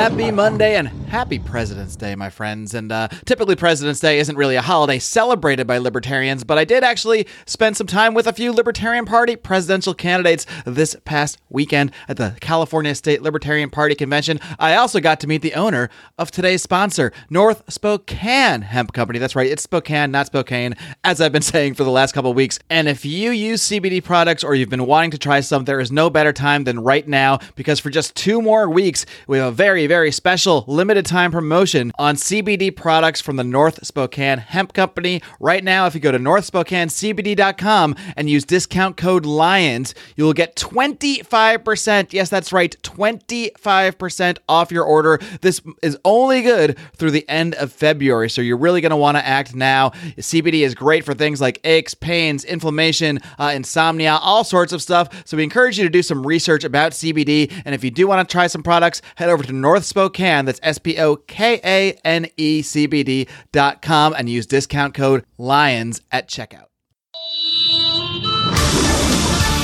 Happy Monday and happy President's Day, my friends. And uh, typically, President's Day isn't really a holiday celebrated by libertarians, but I did actually spend some time with a few Libertarian Party presidential candidates this past weekend at the California State Libertarian Party convention. I also got to meet the owner of today's sponsor, North Spokane Hemp Company. That's right, it's Spokane, not Spokane, as I've been saying for the last couple weeks. And if you use CBD products or you've been wanting to try some, there is no better time than right now because for just two more weeks, we have a very, very special limited time promotion on CBD products from the North Spokane Hemp Company. Right now, if you go to northspokanecbd.com and use discount code LIONS, you will get 25%. Yes, that's right, 25% off your order. This is only good through the end of February, so you're really going to want to act now. CBD is great for things like aches, pains, inflammation, uh, insomnia, all sorts of stuff. So we encourage you to do some research about CBD. And if you do want to try some products, head over to North Spokane. That's S P O K A N E C B D dot com and use discount code LIONS at checkout.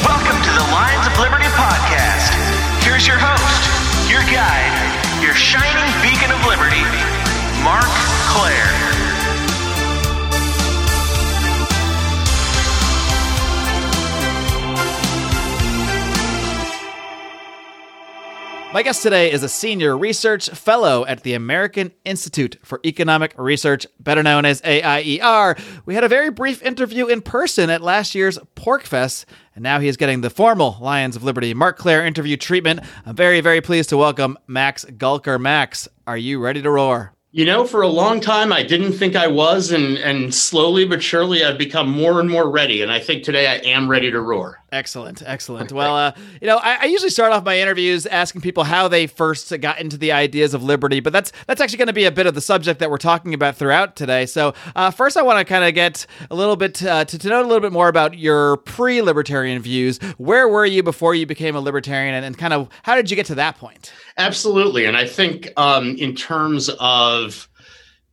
Welcome to the Lions of Liberty podcast. Here's your host, your guide, your shining beacon of liberty, Marc Clair. My guest today is a senior research fellow at the American Institute for Economic Research, better known as AIER. We had a very brief interview in person at last year's PorcFest, and now he is getting the formal Lions of Liberty Marc Clair interview treatment. I'm very, very pleased to welcome Max Gulker. Max, are you ready to roar? You know, for a long time, I didn't think I was, and and slowly but surely, I've become more and more ready. And I think today I am ready to roar. Excellent, excellent. Well, uh, you know, I, I, usually start off my interviews asking people how they first got into the ideas of liberty, but that's that's actually going to be a bit of the subject that we're talking about throughout today. So, uh, first, I want to kind of get a little bit uh, to, to know a little bit more about your pre-libertarian views. Where were you before you became a libertarian, and, and kind of how did you get to that point? Absolutely, and I think um, in terms of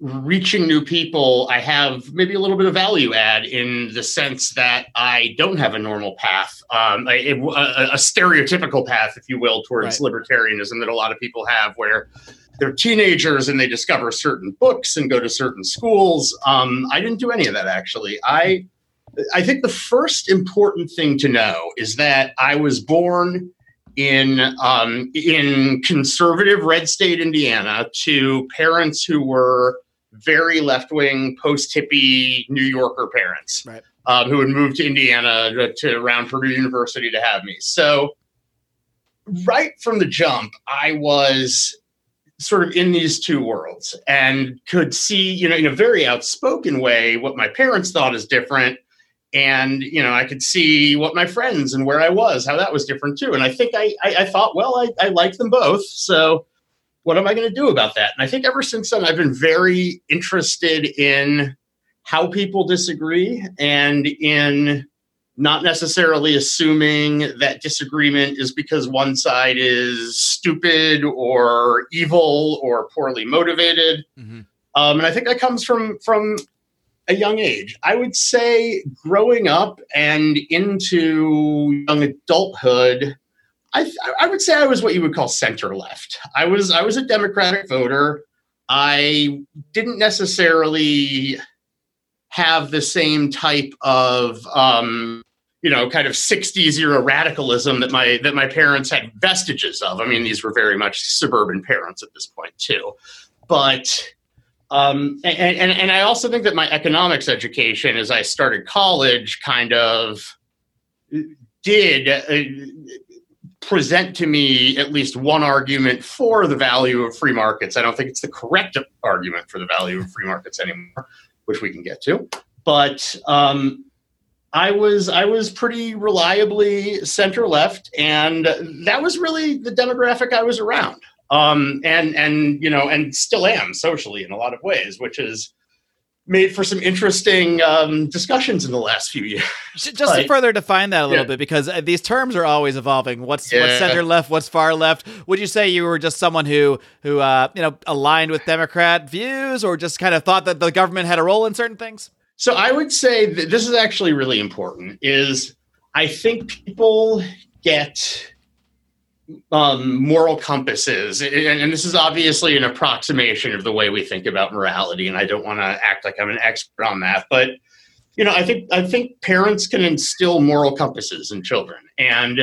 reaching new people, I have maybe a little bit of value add in the sense that I don't have a normal path, um, a, a, a, stereotypical path, if you will, towards right. libertarianism that a lot of people have, where they're teenagers and they discover certain books and go to certain schools. Um, I didn't do any of that actually. I I think the first important thing to know is that I was born in um, in conservative red state Indiana to parents who were very left wing, post hippie New Yorker parents right. um, who had moved to Indiana to, to around Purdue University to have me. So, right from the jump, I was sort of in these two worlds and could see, you know, in a very outspoken way, what my parents thought is different. And, you know, I could see what my friends and where I was, how that was different too. And I think I, I, I thought, well, I, I like them both. So, what am I going to do about that? And I think ever since then, I've been very interested in how people disagree and in not necessarily assuming that disagreement is because one side is stupid or evil or poorly motivated. Mm-hmm. Um, and I think that comes from from a young age. I would say growing up and into young adulthood, I, I would say I was what you would call center left. I was I was a Democratic voter. I didn't necessarily have the same type of um, you know kind of 60s era radicalism that my that my parents had vestiges of. I mean, these were very much suburban parents at this point too, but. Um, and, and, and I also think that my economics education, as I started college, kind of did uh, present to me at least one argument for the value of free markets. I don't think it's the correct argument for the value of free markets anymore, which we can get to. But um, I was I was pretty reliably center left, and that was really the demographic I was around. Um, and and you know, and still am socially in a lot of ways, which is made for some interesting um, discussions in the last few years. Just but, to further define that a little yeah. bit, because uh, these terms are always evolving. What's yeah. what's center left? What's far left? Would you say you were just someone who who uh, you know aligned with Democrat views, or just kind of thought that the government had a role in certain things? So I would say that this is actually really important. Is I think people get um, moral compasses, and, and this is obviously an approximation of the way we think about morality, and I don't want to act like I'm an expert on that, but you know, I think I think parents can instill moral compasses in children, and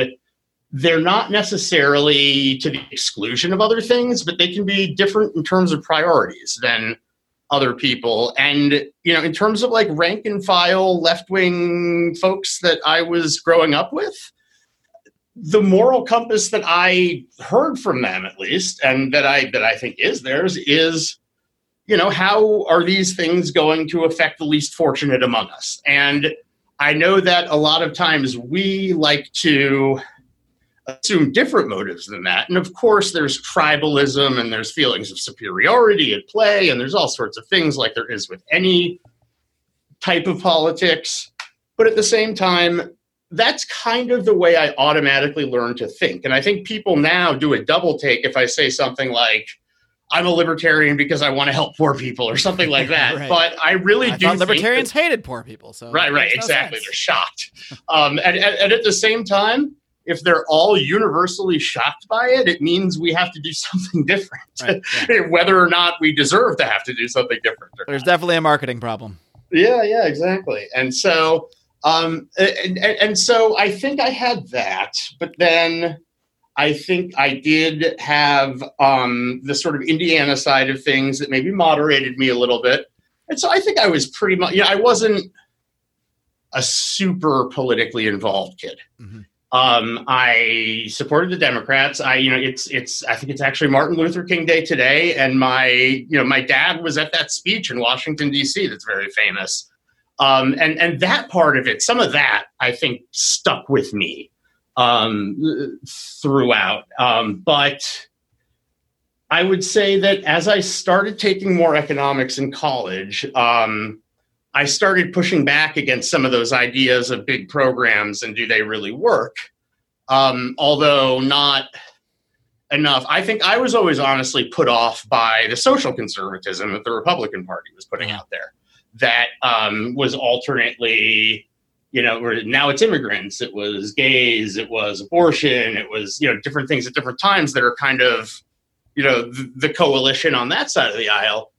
they're not necessarily to the exclusion of other things, but they can be different in terms of priorities than other people. And, you know, in terms of like rank and file left wing folks that I was growing up with, the moral compass that I heard from them at least, and that I that I think is theirs is, you know, how are these things going to affect the least fortunate among us? And I know that a lot of times we like to assume different motives than that. And of course, there's tribalism and there's feelings of superiority at play, and there's all sorts of things like there is with any type of politics. But at the same time, that's kind of the way I automatically learn to think. And I think people now do a double take if I say something like, I'm a libertarian because I want to help poor people or something like that. right. But I really I do. libertarians that, hated poor people. So right, right, exactly. No They're shocked. um, and, and, and at the same time, if they're all universally shocked by it, it means we have to do something different, right, yeah. whether or not we deserve to have to do something different. There's not. definitely a marketing problem. Yeah, yeah, exactly. And so, um, and, and, and so I think I had that, but then I think I did have um, the sort of Indiana side of things that maybe moderated me a little bit. And so I think I was pretty much, you know, I wasn't a super politically involved kid. Mm-hmm. Um, I supported the Democrats. I, you know, it's it's. I think it's actually Martin Luther King Day today, and my, you know, my dad was at that speech in Washington D.C. That's very famous. Um, and and that part of it, some of that, I think, stuck with me um, throughout. Um, but I would say that as I started taking more economics in college, um, I started pushing back against some of those ideas of big programs and do they really work? Um, although not enough. I think I was always honestly put off by the social conservatism that the Republican Party was putting out there. That um, was alternately, you know, now it's immigrants, it was gays, it was abortion, it was you know different things at different times that are kind of, you know, the, the coalition on that side of the aisle,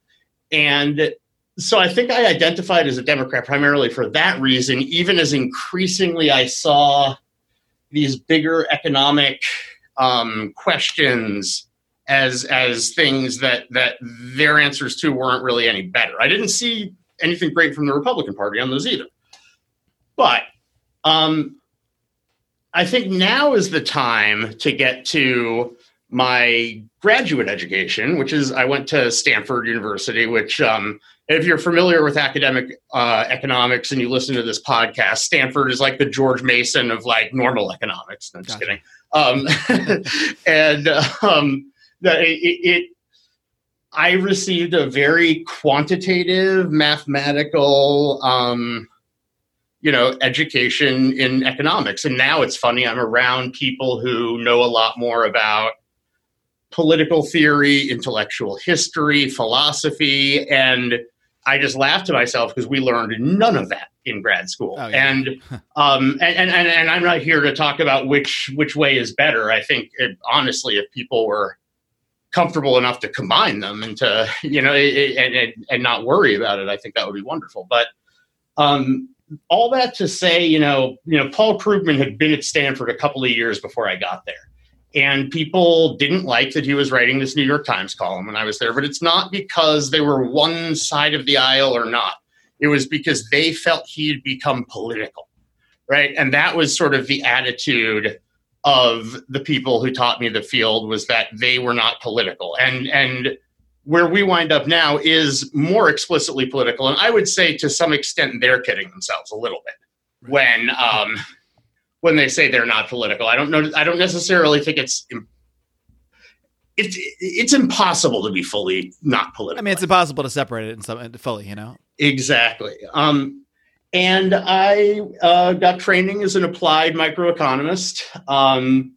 and so I think I identified as a Democrat primarily for that reason, even as increasingly I saw these bigger economic um, questions as as things that that their answers to weren't really any better. I didn't see anything great from the Republican Party on those either. But um, I think now is the time to get to my graduate education, which is I went to Stanford University, which um, if you're familiar with academic uh, economics and you listen to this podcast, Stanford is like the George Mason of like normal economics. No, just gotcha. kidding. Um, and um, it, it, I received a very quantitative, mathematical, um, you know, education in economics. And now it's funny, I'm around people who know a lot more about political theory, intellectual history, philosophy, and I just laughed to myself because we learned none of that in grad school. Oh, yeah. And, um, and, and, and I'm not here to talk about which, which way is better. I think it, honestly, if people were comfortable enough to combine them and to, you know, it, and, and, not worry about it, I think that would be wonderful. But, um, all that to say, you know, you know, Paul Krugman had been at Stanford a couple of years before I got there and people didn't like that he was writing this New York Times column when I was there. But it's not because they were one side of the aisle or not. It was because they felt he had become political, right? And that was sort of the attitude of the people who taught me the field was that they were not political. And and where we wind up now is more explicitly political. And I would say to some extent they're kidding themselves a little bit when um, when they say they're not political. I don't know. I don't necessarily think it's it's it's impossible to be fully not political. I mean, it's impossible to separate it in some fully. You know. Exactly. Um, and I uh, got training as an applied microeconomist. Um,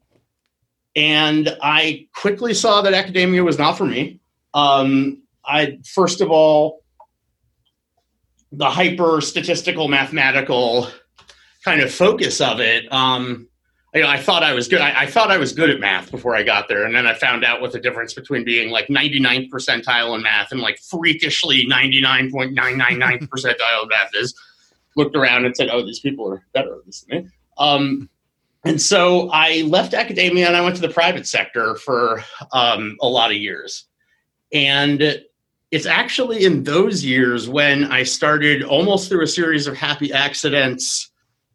and I quickly saw that academia was not for me. Um, I first of all, the hyper statistical mathematical kind of focus of it um, know, I thought I was good. I, I, thought I was good at math before I got there, and then I found out what the difference between being like 99th percentile in math and like freakishly 99.999 percentile in math is. Looked around and said, "Oh, these people are better at this than me." Um, and so I left academia and I went to the private sector for um, a lot of years. And it's actually in those years when I started almost through a series of happy accidents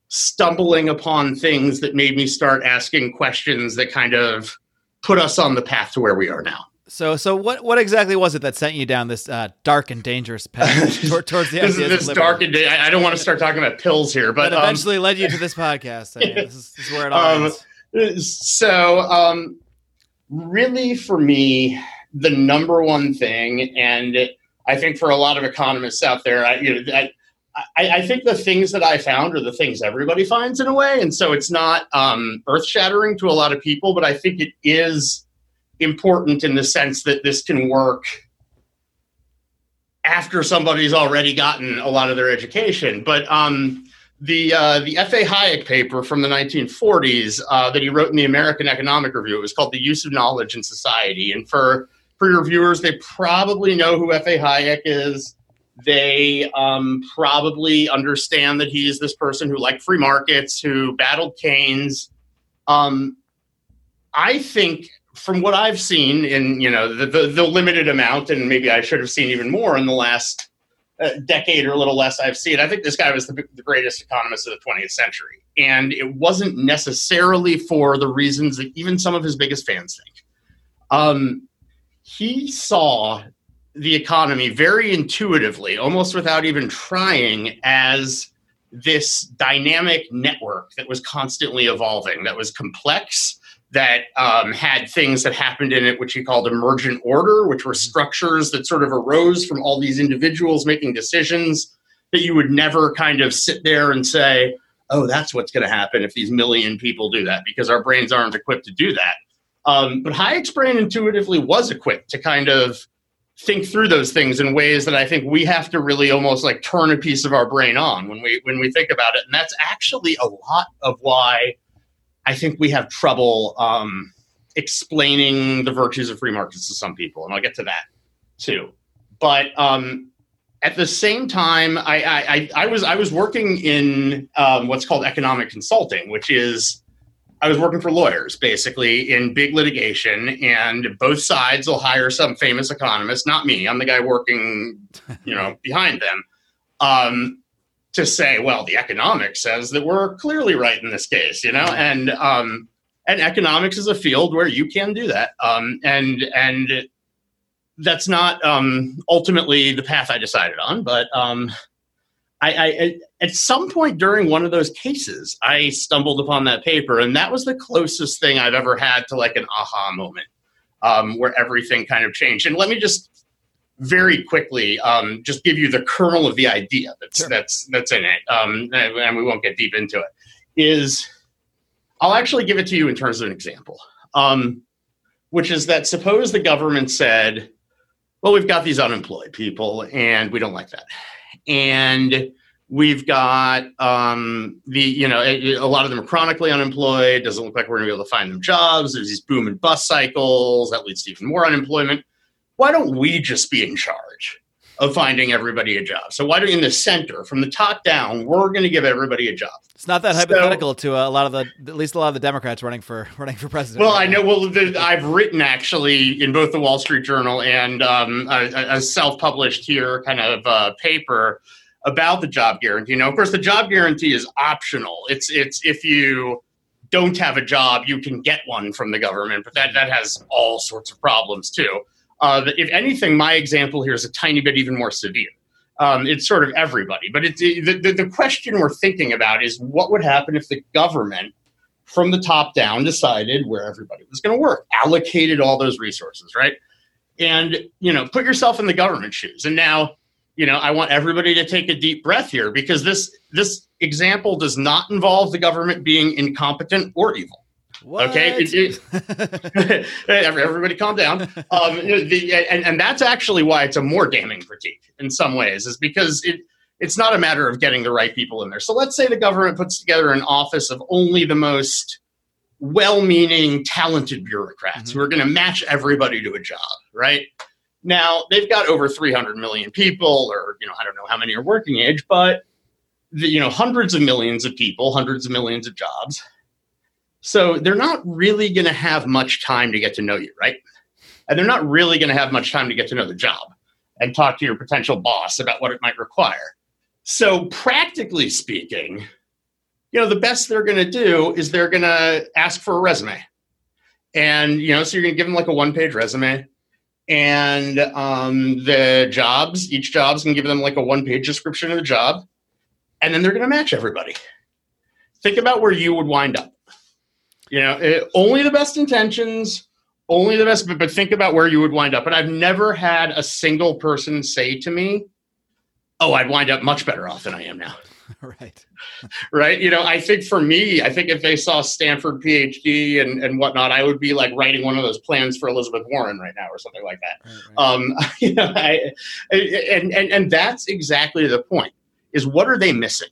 stumbling upon things that made me start asking questions that kind of put us on the path to where we are now. So, so what, what exactly was it that sent you down this uh, dark and dangerous path towards the end? this, this dark and da- I don't want to start talking about pills here, but that eventually um, led you to this podcast. I mean, this, is, this, is, where it all um, ends. So, um, really, for me, the number one thing, and I think for a lot of economists out there, I, you know, I, I, I, think the things that I found are the things everybody finds in a way, and so it's not um, earth shattering to a lot of people, but I think it is important in the sense that this can work after somebody's already gotten a lot of their education. But um, the uh, the F.A. Hayek paper from the 1940s uh, that he wrote in the American Economic Review, it was called "The Use of Knowledge in Society," and for for your viewers, they probably know who F.A. Hayek is. They um, probably understand that he's this person who liked free markets, who battled Keynes. Um, I think, from what I've seen in you know the, the, the limited amount, and maybe I should have seen even more in the last uh, decade or a little less I've seen, I think this guy was the, the greatest economist of the 20th century, and it wasn't necessarily for the reasons that even some of his biggest fans think. Um, he saw the economy very intuitively, almost without even trying, as this dynamic network that was constantly evolving, that was complex, that um, had things that happened in it, which he called emergent order, which were structures that sort of arose from all these individuals making decisions that you would never kind of sit there and say, oh, that's what's going to happen if these million people do that, because our brains aren't equipped to do that. Um, but Hayek's brain intuitively was equipped to kind of think through those things in ways that I think we have to really almost like turn a piece of our brain on when we when we think about it. And that's actually a lot of why I think we have trouble um, explaining the virtues of free markets to some people, and I'll get to that too. But um, at the same time, I, I, I, was I was working in um, what's called economic consulting, which is I was working for lawyers basically in big litigation, and both sides will hire some famous economist, not me. I'm the guy working, you know, behind them, um, to say, well, the economics says that we're clearly right in this case, you know, and um, and economics is a field where you can do that, um, and and that's not um, ultimately the path I decided on, but um, I, I, at some point during one of those cases, I stumbled upon that paper, and that was the closest thing I've ever had to like an aha moment, um, where everything kind of changed. And let me just very quickly um, just give you the kernel of the idea that's sure. that's that's in it, um, and we won't get deep into it. Is I'll actually give it to you in terms of an example, um, which is that suppose the government said, "Well, we've got these unemployed people, and we don't like that." and we've got um, the you know a, a, lot of them are chronically unemployed doesn't look like we're going to be able to find them jobs there's these boom and bust cycles that leads to even more unemployment why don't we just be in charge of finding everybody a job so why don't in the center from the top down we're going to give everybody a job it's not that hypothetical so, to a lot of the at least a lot of the democrats running for running for president well right i know well the, i've written actually in both the wall street journal and um, a, a, self-published here kind of uh, paper about the job guarantee. Now, of course, the job guarantee is optional. It's it's if you don't have a job, you can get one from the government, but that that has all sorts of problems too. Uh, if anything, my example here is a tiny bit even more severe. Um, it's sort of everybody, but it's, the, the, the question we're thinking about is what would happen if the government, from the top down, decided where everybody was going to work, allocated all those resources, right? And you know, put yourself in the government shoes, and now you know, I want everybody to take a deep breath here because this this example does not involve the government being incompetent or evil. What? Okay, it, it, everybody, calm down. Um, the, and, and that's actually why it's a more damning critique in some ways, is because it it's not a matter of getting the right people in there. So let's say the government puts together an office of only the most well-meaning, talented bureaucrats who are going to match everybody to a job, right? Now they've got over 300 million people, or you know, I don't know how many are working age, but the, you know, hundreds of millions of people, hundreds of millions of jobs. So they're not really going to have much time to get to know you, right? And they're not really going to have much time to get to know the job and talk to your potential boss about what it might require. So, practically speaking, you know, the best they're going to do is they're going to ask for a resume. And, you know, so you're going to give them like a one page resume. And um, the jobs, each job's going to give them like a one page description of the job. And then they're going to match everybody. Think about where you would wind up. You know, it, only the best intentions, only the best, but, but think about where you would wind up. And I've never had a single person say to me, oh, I'd wind up much better off than I am now. right. Right. You know, I think for me, I think if they saw Stanford PhD and, and whatnot, I would be like writing one of those plans for Elizabeth Warren right now or something like that. Right, right. Um, you know, I, and, and, and that's exactly the point is what are they missing?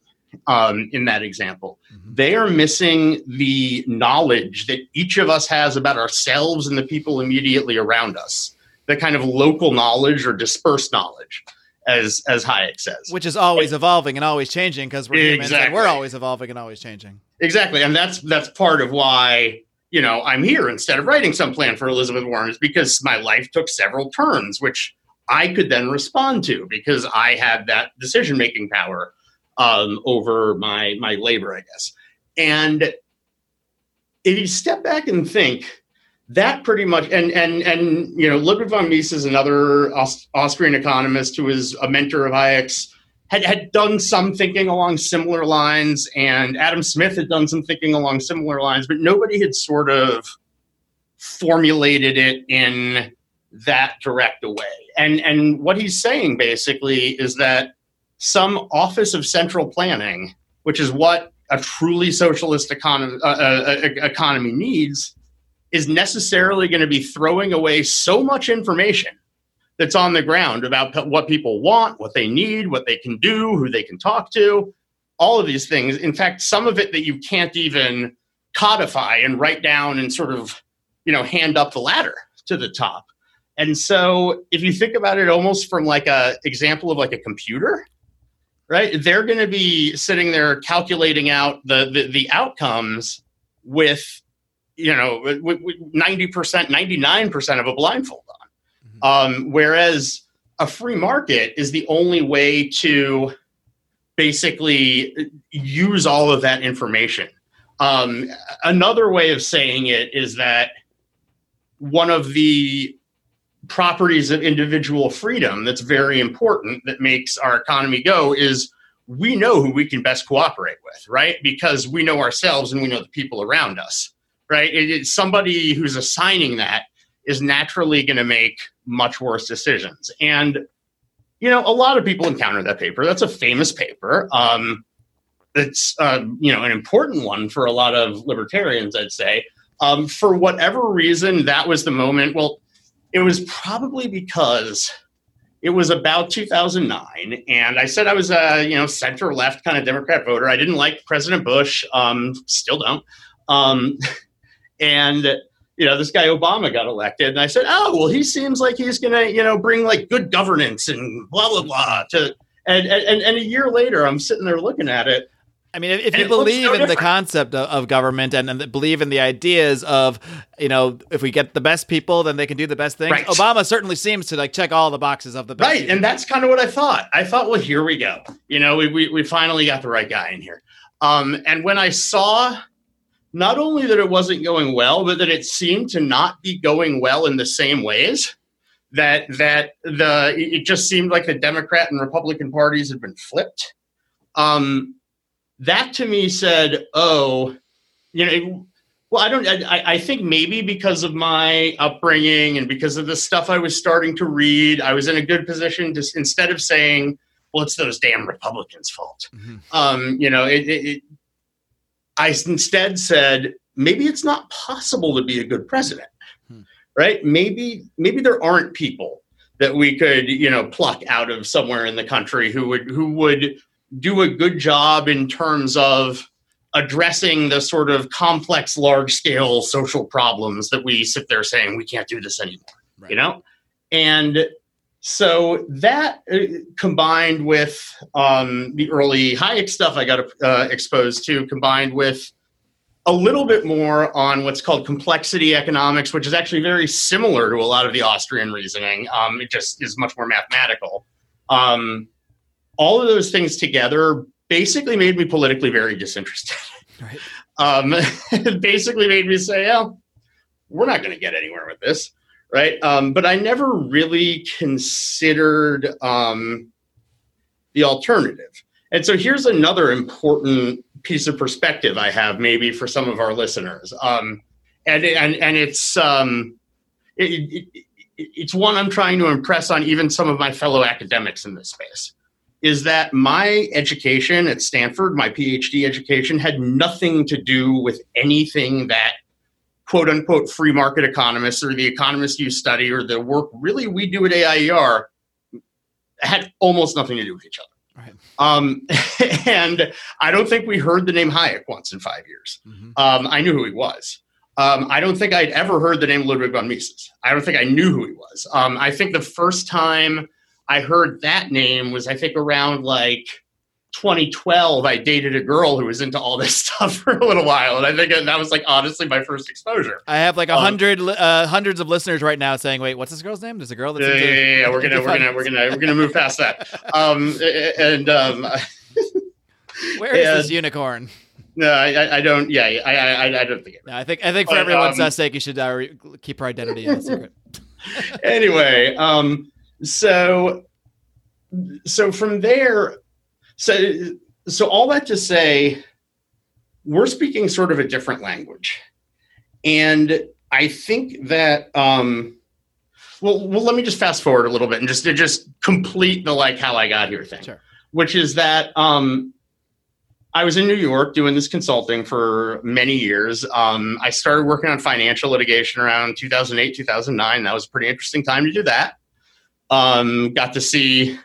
Um, in that example, Mhm. they are missing the knowledge that each of us has about ourselves and the people immediately around us. The kind of local knowledge or dispersed knowledge, as as Hayek says. Which is always evolving and always changing because we're humans and we're always evolving and always changing. Exactly, and that's that's part of why you know I'm here instead of writing some plan for Elizabeth Warren is because my life took several turns, which I could then respond to because I had that decision making power um, over my my labor, I guess. And if you step back and think, that pretty much and and and you know, Ludwig von Mises, another Aus- Austrian economist who was a mentor of Hayek's had, had done some thinking along similar lines, and Adam Smith had done some thinking along similar lines, but nobody had sort of formulated it in that direct a way. And and what he's saying basically is that some office of central planning, which is what a truly socialist economy uh, uh, uh, economy needs, is necessarily going to be throwing away so much information that's on the ground about pe- what people want, what they need, what they can do, who they can talk to, all of these things. In fact, some of it that you can't even codify and write down and sort of, you know, hand up the ladder to the top. And so if you think about it almost from like a example of like a computer, right? They're going to be sitting there calculating out the the, the outcomes with you know, ninety percent, ninety nine percent of a blindfold on. Um, whereas a free market is the only way to basically use all of that information. Um, another way of saying it is that one of the properties of individual freedom that's very important that makes our economy go is we know who we can best cooperate with, right? Because we know ourselves and we know the people around us, right? It, it's somebody who's assigning that is naturally going to make much worse decisions. And, you know, a lot of people encounter that paper. That's a famous paper. Um, it's, uh, you know, an important one for a lot of libertarians, I'd say. Um, for whatever reason, that was the moment. Well, it was probably because it was about 2009 and i said i was a you know center left kind of democrat voter. I didn't like president bush um, still don't. Um, and you know this guy obama got elected and i said oh well he seems like he's gonna you know bring like good governance and blah blah blah to and and, and a year later i'm sitting there looking at it I mean, if, if you believe no in the concept of, of government and, and believe in the ideas of, you know, if we get the best people, then they can do the best things. Right. Obama certainly seems to like check all the boxes of the best. Right, people. and that's kind of what I thought. I thought, well, here we go. You know, we we, we finally got the right guy in here. Um, and when I saw not only that it wasn't going well, but that it seemed to not be going well in the same ways, that that the it just seemed like the Democrat and Republican parties had been flipped. Um, that to me said, oh, you know. Well, I don't. I, I think maybe because of my upbringing and because of the stuff I was starting to read, I was in a good position to instead of saying, "Well, it's those damn Republicans' fault," Mhm. um, you know, it, it, it, I instead said, maybe it's not possible to be a good president, Hmm. right? Maybe maybe there aren't people that we could, you know, pluck out of somewhere in the country who would who would do a good job in terms of addressing the sort of complex, large scale social problems that we sit there saying we can't do this anymore. Right. You know, and so that uh, combined with um, the early Hayek stuff I got uh, exposed to, combined with a little bit more on what's called complexity economics, which is actually very similar to a lot of the Austrian reasoning. Um, it just is much more mathematical. Um, all of those things together basically made me politically very disinterested. Right. Um, it basically made me say, "Oh, we're not going to get anywhere with this." right? Um, but I never really considered um, the alternative. And so here's another important piece of perspective I have, maybe for some of our listeners, um, and and and it's um, it, it, it, it's one I'm trying to impress on even some of my fellow academics in this space. Is that my education at Stanford, my PhD education, had nothing to do with anything that quote unquote free market economists or the economists you study or the work really we do at AIER had almost nothing to do with each other. Right. Um, and I don't think we heard the name Hayek once in five years. Mhm. Um, I knew who he was. Um, I don't think I'd ever heard the name Ludwig von Mises. I don't think I knew who he was. Um, I think the first time I heard that name was, I think, around like 2012. I dated a girl who was into all this stuff for a little while, and I think that was like honestly my first exposure. I have like a Um, hundred, li- uh, hundreds of listeners right now saying, "Wait, what's this girl's name?" There's a girl that's Yeah, into, yeah, yeah, yeah. We're gonna, we're gonna, we're gonna, we're gonna move past that. Um, and um, Where is this unicorn? no, I, I- don't. Yeah, I, I, I don't think it. No, I think I think for But, everyone's um, sake, you should uh, keep her identity a secret. anyway, um, so so from there, so so all that to say, we're speaking sort of a different language, and I think that. Um, well, well, let me just fast forward a little bit and just to just complete the like how I got here thing, Sure. which is that um, I was in New York doing this consulting for many years. Um, I started working on financial litigation around 2008, 2009. That was a pretty interesting time to do that. Um, got to see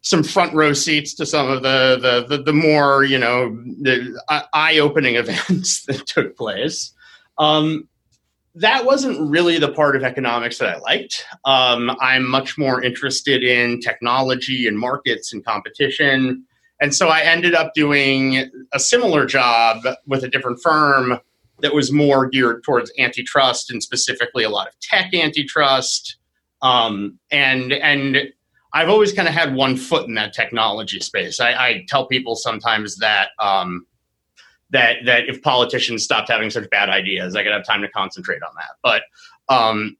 some front row seats to some of the the the, the more you know the eye opening events that took place. Um, that wasn't really the part of economics that I liked. Um, I'm much more interested in technology and markets and competition. And so I ended up doing a similar job with a different firm that was more geared towards antitrust and specifically a lot of tech antitrust. Um, and and I've always kind of had one foot in that technology space. I, I tell people sometimes that um, that that if politicians stopped having such bad ideas, I could have time to concentrate on that. But um,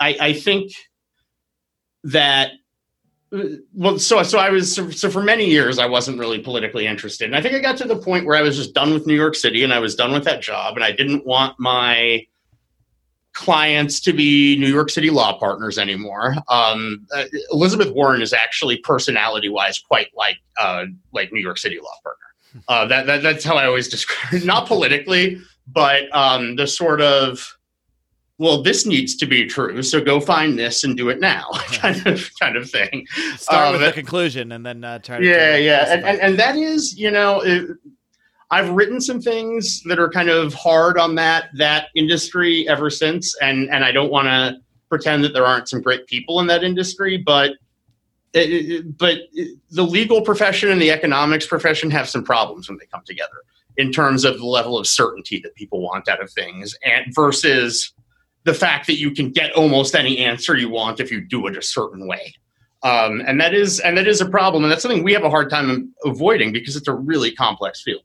I, I think that well, so so I was so for many years I wasn't really politically interested, and I think I got to the point where I was just done with New York City, and I was done with that job, and I didn't want my clients to be New York City law partners anymore. Um, uh, Elizabeth Warren is actually personality wise quite like uh, like New York City law partner. Uh, that, that that's how I always describe it. Not politically, but um, the sort of well, this needs to be true, so go find this and do it now, kind of kind of thing. Start Um, with the conclusion and then uh, try. Yeah, to yeah, and, and and that is, you know, it, I've written some things that are kind of hard on that that industry ever since, and and I don't want to pretend that there aren't some great people in that industry, but. It, it- but it- the legal profession and the economics profession have some problems when they come together in terms of the level of certainty that people want out of things and versus the fact that you can get almost any answer you want if you do it a certain way um, and that is and that is a problem and that's something we have a hard time avoiding because it's a really complex field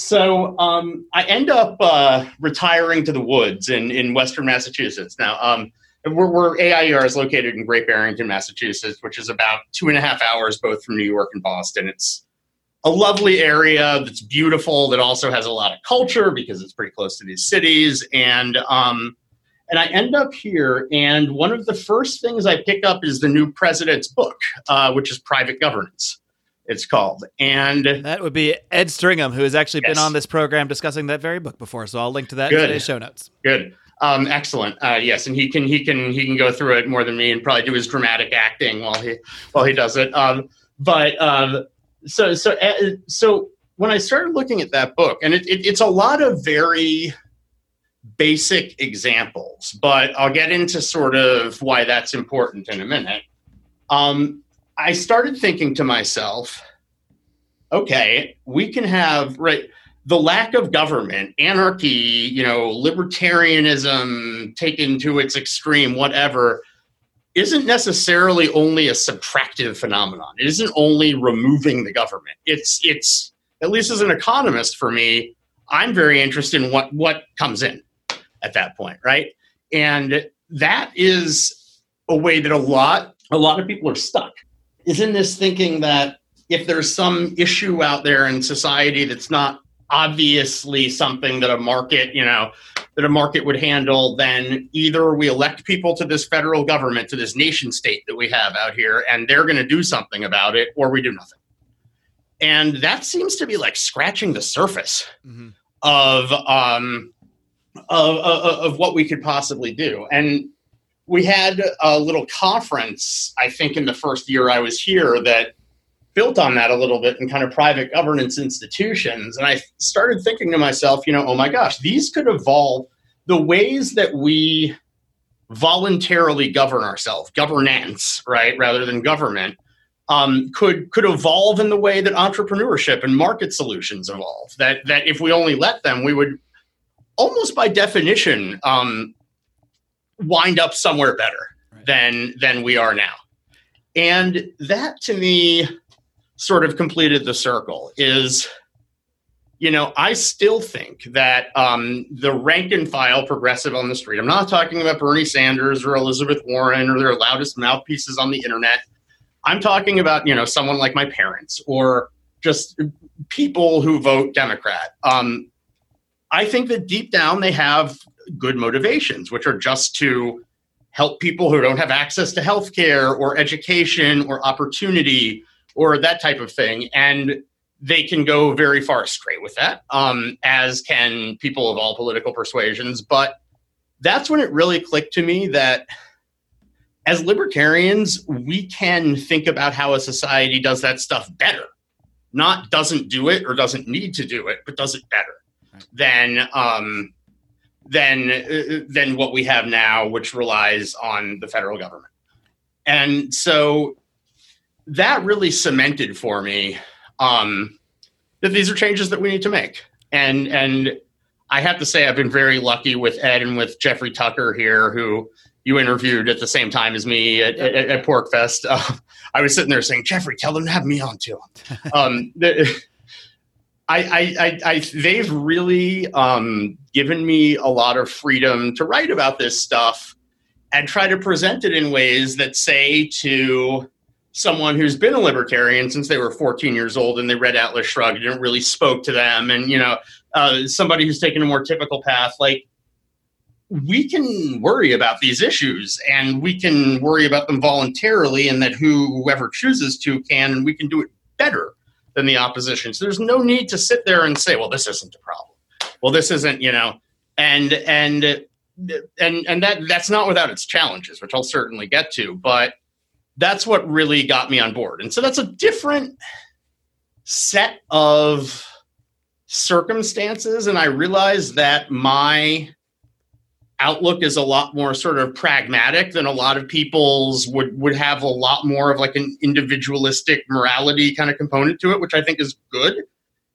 so um, i end up uh, retiring to the woods in, in western massachusetts. Now um, we're, we're aier is located in great barrington massachusetts which is about two and a half hours both from new york and boston. It's a lovely area that's beautiful that also has a lot of culture because it's pretty close to these cities. And um, and I end up here, and one of the first things I pick up is the new president's book, uh, which is Private Governance. It's called, and That would be Ed Stringham, who has actually Yes. been on this program discussing that very book before. So I'll link to that Good. in today's show notes. good, um, excellent. Uh, yes, and he can he can he can go through it more than me, and probably do his dramatic acting while he while he does it. Um, but um, so so uh, so when I started looking at that book, and it, it, it's a lot of very basic examples, but I'll get into sort of why that's important in a minute. Um, I started thinking to myself, okay, we can have right the lack of government, anarchy, you know, libertarianism taken to its extreme, whatever, isn't necessarily only a subtractive phenomenon. It isn't only removing the government. It's it's at least as an economist for me, I'm very interested in what what comes in at that point, right? And that is a way that a lot a lot of people are stuck. Is in this thinking that if there's some issue out there in society that's not obviously something that a market, you know, that a market would handle, then either we elect people to this federal government, to this nation state that we have out here, and they're going to do something about it, or we do nothing. And that seems to be like scratching the surface mm-hmm. of, um, of, of of what we could possibly do. And we had a little conference, I think, in the first year I was here that built on that a little bit in kind of private governance institutions. And I started thinking to myself, you know, oh my gosh, these could evolve the ways that we voluntarily govern ourselves, governance, right, rather than government, um, could could evolve in the way that entrepreneurship and market solutions evolve. That that if we only let them, we would almost by definition um, wind up somewhere better right. than than we are now. And that to me sort of completed the circle is you know i still think that um, the rank and file progressive on the street i'm not talking about bernie sanders or elizabeth warren or their loudest mouthpieces on the internet i'm talking about you know someone like my parents or just people who vote democrat um, i think that deep down they have good motivations which are just to help people who don't have access to health care or education or opportunity or that type of thing. And they can go very far astray with that, um, as can people of all political persuasions. But that's when it really clicked to me that as libertarians, we can think about how a society does that stuff better, not doesn't do it or doesn't need to do it, but does it better than um, than uh, than what we have now, which relies on the federal government. And so that really cemented for me um, that these are changes that we need to make. And and I have to say I've been very lucky with Ed and with Jeffrey Tucker here, who you interviewed at the same time as me at, at, at PorcFest. Uh, I was sitting there saying, Jeffrey, tell them to have me on too. um, the, I, I, I, they've really um, given me a lot of freedom to write about this stuff and try to present it in ways that say to someone who's been a libertarian since they were 14 years old and they read Atlas Shrugged and it really spoke to them. And, you know, uh, somebody who's taken a more typical path, like, we can worry about these issues and we can worry about them voluntarily and that whoever chooses to can and we can do it better than the opposition so there's no need to sit there and say well this isn't a problem well this isn't you know and and and and that that's not without its challenges which i'll certainly get to but that's what really got me on board. And so that's a different set of circumstances. And I realized that my outlook is a lot more sort of pragmatic than a lot of people's would would have a lot more of like an individualistic morality kind of component to it, which I think is good.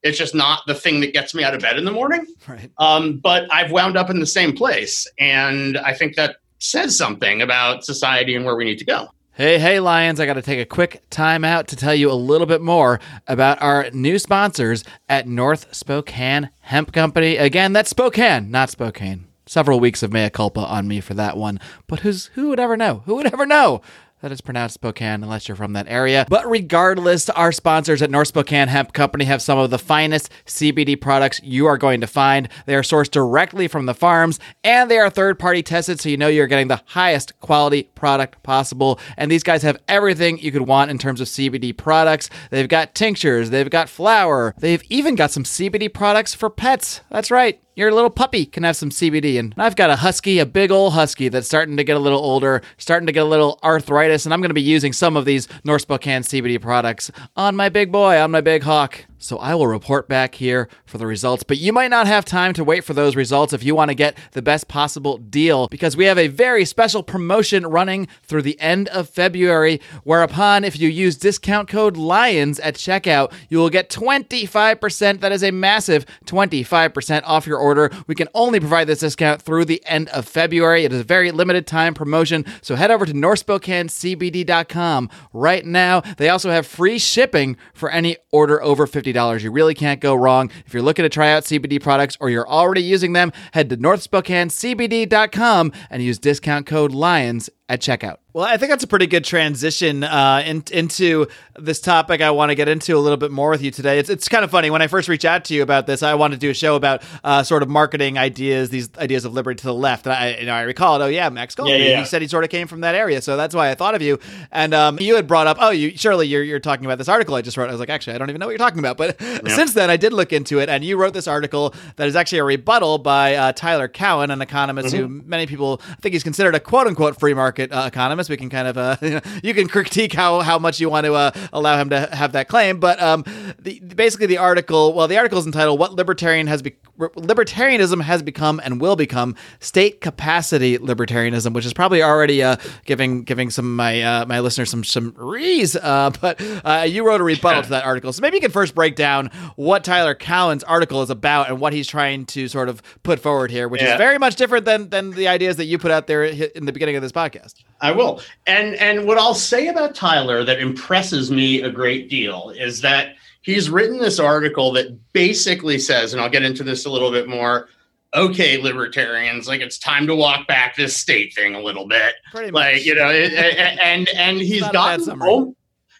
It's just not the thing that gets me out of bed in the morning. Right. Um, but I've wound up in the same place, and I think that says something about society and where we need to go. Hey, hey, Lions, I got to take a quick time out to tell you a little bit more about our new sponsors at North Spokane Hemp Company. Again, that's Spokane, not Spokane. Several weeks of mea culpa on me for that one, but who's who would ever know? Who would ever know? that is pronounced Spokane unless you're from that area. But regardless, our sponsors at North Spokane Hemp Company have some of the finest CBD products you are going to find. They are sourced directly from the farms and they are third party tested so you know you're getting the highest quality product possible. And these guys have everything you could want in terms of CBD products. They've got tinctures, they've got flower, they've even got some CBD products for pets. That's right your little puppy can have some CBD. And I've got a husky, a big old husky that's starting to get a little older, starting to get a little arthritis, and I'm going to be using some of these North Spokane CBD products on my big boy, on my big hawk. So I will report back here for the results, but you might not have time to wait for those results if you want to get the best possible deal because we have a very special promotion running through the end of February, whereupon if you use discount code LIONS at checkout, you will get 25%. That is a massive 25% off your order. We can only provide this discount through the end of February. It is a very limited time promotion, so head over to NorthSpokaneCBD.com right now. They also have free shipping for any order over $50. You really can't go wrong. If you're looking to try out CBD products or you're already using them, head to NorthSpokaneCBD.com and use discount code LIONS at checkout. Well, I think that's a pretty good transition uh, in, into this topic I want to get into a little bit more with you today. It's, it's kind of funny. When I first reached out to you about this, I wanted to do a show about uh, sort of marketing ideas, these ideas of liberty to the left. And I, you know, I recalled, oh, yeah, Max Goldman. Yeah, yeah. He said he sort of came from that area. So that's why I thought of you. And um, you had brought up, oh, you surely you're, you're talking about this article I just wrote. I was like, actually, I don't even know what you're talking about. But yeah. since then, I did look into it. And you wrote this article that is actually a rebuttal by uh, Tyler Cowen, an economist mm-hmm. who many people think he's considered a quote unquote free market uh, economist we can kind of uh, you can critique how how much you want to uh, allow him to have that claim, but um, the, basically the article, well, the article is entitled "What Libertarian Has Be- Libertarianism Has Become and Will Become: State Capacity Libertarianism," which is probably already uh, giving giving some of my uh, my listeners some some rees. Uh, but uh, you wrote a rebuttal to that article, so maybe you can first break down what Tyler Cowen's article is about and what he's trying to sort of put forward here, which yeah. is very much different than than the ideas that you put out there in the beginning of this podcast. I will. And and what I'll say about Tyler that impresses me a great deal is that he's written this article that basically says, and I'll get into this a little bit more. Okay, libertarians, like it's time to walk back this state thing a little bit. Pretty much. Like you know, it, and and he's gotten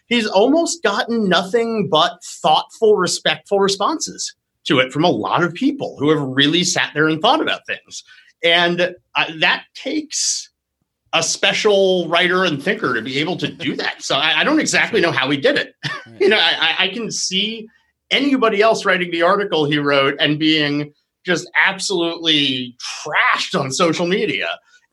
he's almost gotten nothing but thoughtful, respectful responses to it from a lot of people who have really sat there and thought about things, and uh, that takes a special writer and thinker to be able to do that. So I, I don't exactly know how he did it. you know, I, I, can see anybody else writing the article he wrote and being just absolutely trashed on social media.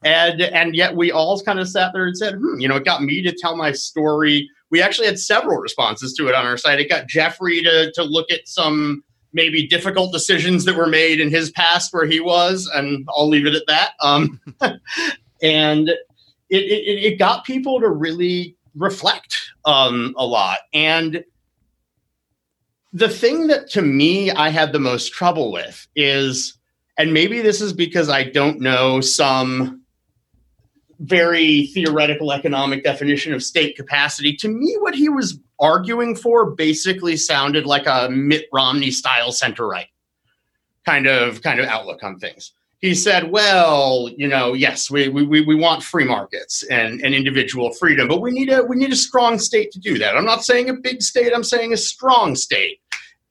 And and yet we all kind of sat there and said, hmm, you know, it got me to tell my story. We actually had several responses to it on our site. It got Jeffrey to to look at some maybe difficult decisions that were made in his past where he was, and I'll leave it at that. Um, and it, it, it got people to really reflect um, a lot. And the thing that to me I had the most trouble with is, and maybe this is because I don't know some very theoretical economic definition of state capacity. To me, what he was arguing for basically sounded like a Mitt Romney style center right kind of kind of outlook on things he said, well, you know, yes, we, we, we want free markets and, and individual freedom, but we need a we need a strong state to do that. I'm not saying a big state, I'm saying a strong state.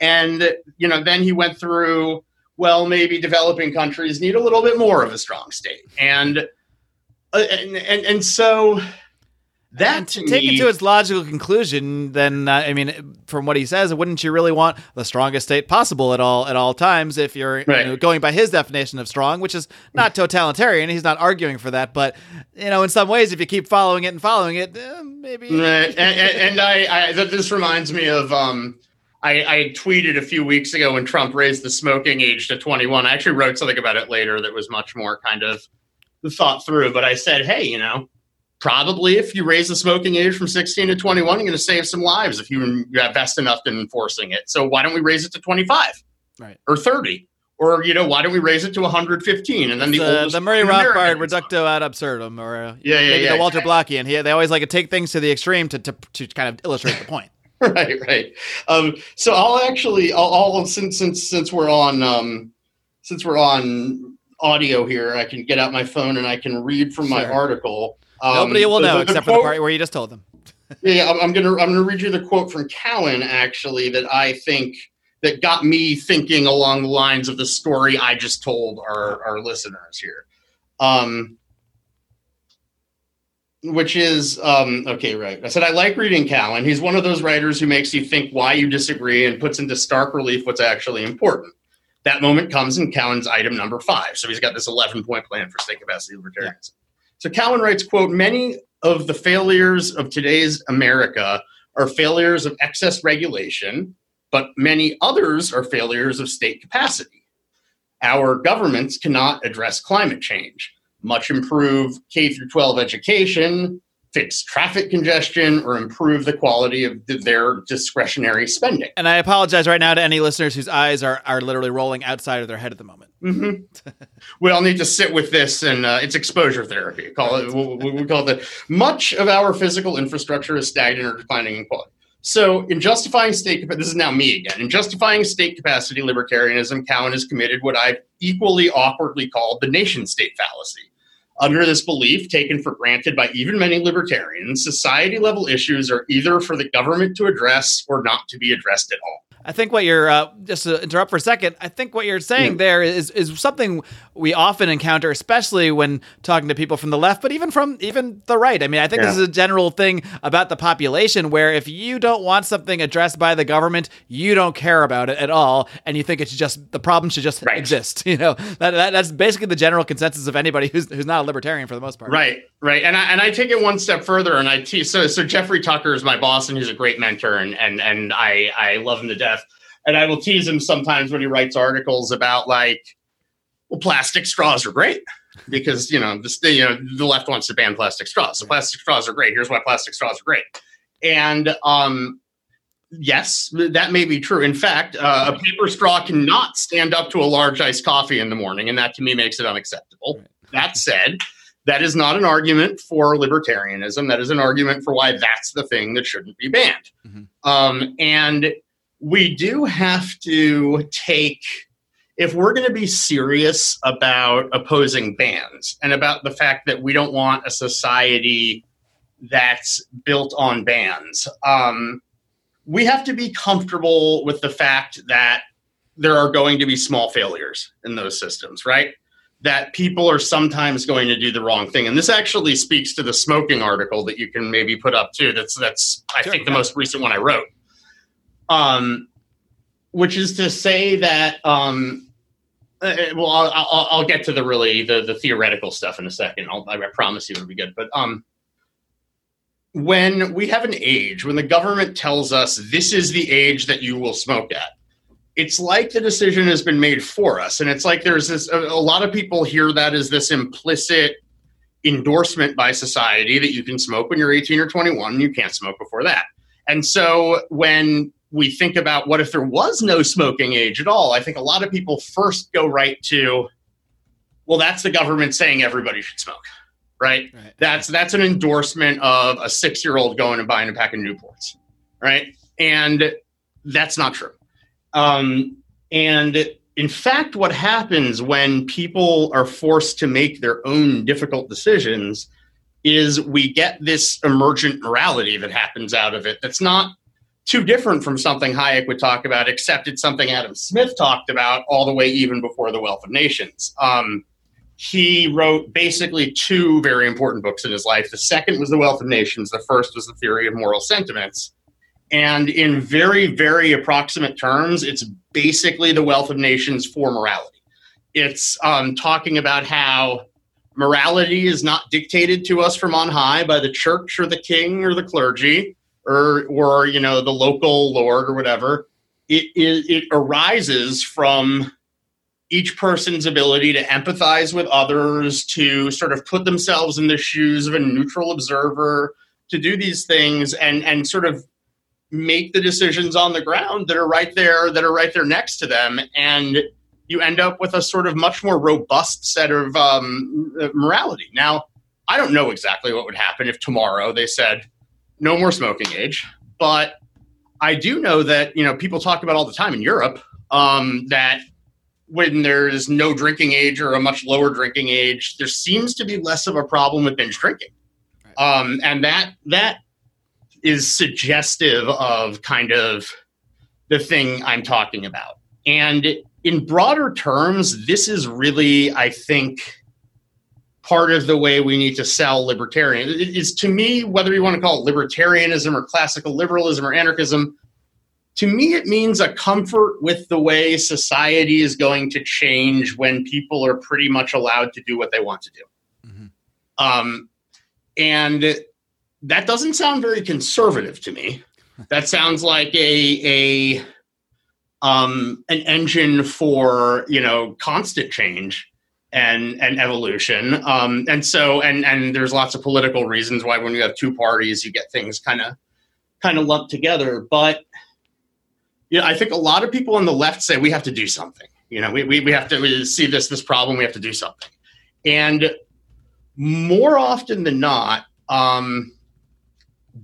And you know, then he went through, well, maybe developing countries need a little bit more of a strong state. And uh, and, and, and so that to take me, it to its logical conclusion, then uh, I mean, from what he says, wouldn't you really want the strongest state possible at all at all times? If you're right. you know, going by his definition of strong, which is not totalitarian, he's not arguing for that, but you know, in some ways, if you keep following it and following it, eh, maybe. Right. and, and, and I, I, this reminds me of. um I, I, tweeted a few weeks ago when Trump raised the smoking age to 21. I actually wrote something about it later that was much more kind of thought through. But I said, hey, you know, probably if you raise the smoking age from 16 to 21 you're going to save some lives if you invest enough in enforcing it. So why don't we raise it to 25 right. Or 30 or you know why don't we raise it to 115 and then the, the, the Murray Rothbard reductio ad absurdum or uh, yeah, yeah, maybe yeah, the Walter yeah. Blockian here they always like to take things to the extreme to, to, to kind of illustrate the point. Right right. Um, so I'll actually I'll, I'll, since since since we're on um, since we're on audio here I can get out my phone and I can read from sure. my article um, Nobody will know the, the, except quote, for the part where you just told them. yeah, I'm, I'm, gonna I'm gonna read you the quote from Cowen actually that I think that got me thinking along the lines of the story I just told our our listeners here. Um, which is um, okay, right? I said I like reading Cowen. He's one of those writers who makes you think why you disagree and puts into stark relief what's actually important. That moment comes in Cowen's item number five. So he's got this 11 point plan for state capacity libertarianism. So Cowen writes, quote, many of the failures of today's America are failures of excess regulation, but many others are failures of state capacity. Our governments cannot address climate change, much improve K through 12 education, fix traffic congestion, or improve the quality of th- their discretionary spending. And I apologize right now to any listeners whose eyes are, are literally rolling outside of their head at the moment. Mm-hmm. we all need to sit with this, and uh, it's exposure therapy. Call it. We, we call it. The, much of our physical infrastructure is stagnant or declining in quality. So, in justifying state, this is now me again. In justifying state capacity libertarianism, Cowen has committed what I've equally awkwardly called the nation-state fallacy. Under this belief, taken for granted by even many libertarians, society level issues are either for the government to address or not to be addressed at all. I think what you're uh, just to interrupt for a second. I think what you're saying yeah. there is is something we often encounter, especially when talking to people from the left, but even from even the right. I mean, I think yeah. this is a general thing about the population where if you don't want something addressed by the government, you don't care about it at all, and you think it's just the problem should just right. exist. You know, that, that, that's basically the general consensus of anybody who's who's not a libertarian for the most part. Right, right, and I and I take it one step further, and I tease. So so Jeffrey Tucker is my boss, and he's a great mentor, and and and I I love him to death and I will tease him sometimes when he writes articles about like, well, plastic straws are great because you know this you know the left wants to ban plastic straws. So plastic straws are great. Here's why plastic straws are great. And um, yes, that may be true. In fact, uh, a paper straw cannot stand up to a large iced coffee in the morning, and that to me makes it unacceptable. That said, that is not an argument for libertarianism. That is an argument for why that's the thing that shouldn't be banned. Mm-hmm. Um, and we do have to take if we're going to be serious about opposing bans and about the fact that we don't want a society that's built on bans, um, we have to be comfortable with the fact that there are going to be small failures in those systems, right? That people are sometimes going to do the wrong thing, and this actually speaks to the smoking article that you can maybe put up too. That's that's I sure, think the most recent one I wrote um, which is to say that um, uh, uh, well, I'll, I'll, I'll, get to the really the, the theoretical stuff in a second. I'll, I promise you it'll be good. But um, when we have an age, when the government tells us this is the age that you will smoke at, it's like the decision has been made for us, and it's like there's this. A, a lot of people hear that as this implicit endorsement by society that you can smoke when you're 18 or 21, and you can't smoke before that. And so when we think about what if there was no smoking age at all, I think a lot of people first go right to, well, that's the government saying everybody should smoke, right? right. That's that's an endorsement of a six year old going and buying a pack of Newports, right? And that's not true. Um, and in fact, what happens when people are forced to make their own difficult decisions is we get this emergent morality that happens out of it that's not too different from something Hayek would talk about, except it's something Adam Smith talked about all the way even before The Wealth of Nations. Um, he wrote basically two very important books in his life. The second was The Wealth of Nations, the first was The Theory of Moral Sentiments. And in very, very approximate terms, it's basically The Wealth of Nations for morality. It's um, talking about how morality is not dictated to us from on high by the church or the king or the clergy or or you know the local lord or whatever it, it, it arises from each person's ability to empathize with others to sort of put themselves in the shoes of a neutral observer to do these things and and sort of make the decisions on the ground that are right there that are right there next to them. And you end up with a sort of much more robust set of um, morality. Now i don't know exactly what would happen if tomorrow they said no more smoking age. But I do know that you know people talk about all the time in Europe um, that when there's no drinking age or a much lower drinking age, there seems to be less of a problem with binge drinking, um, and that that is suggestive of kind of the thing I'm talking about. And in broader terms, this is really, I think, part of the way we need to sell libertarian. It is to me, whether you want to call it libertarianism or classical liberalism or anarchism, to me, it means a comfort with the way society is going to change when people are pretty much allowed to do what they want to do. Mm-hmm. Um, and that doesn't sound very conservative to me. That sounds like a a um, an engine for you know constant change and and evolution. Um, and so and and there's lots of political reasons why when you have two parties, you get things kind of kind of lumped together. But you know, I think a lot of people on the left say we have to do something. You know, we, we, we have to we see this this problem. We have to do something. And more often than not, um,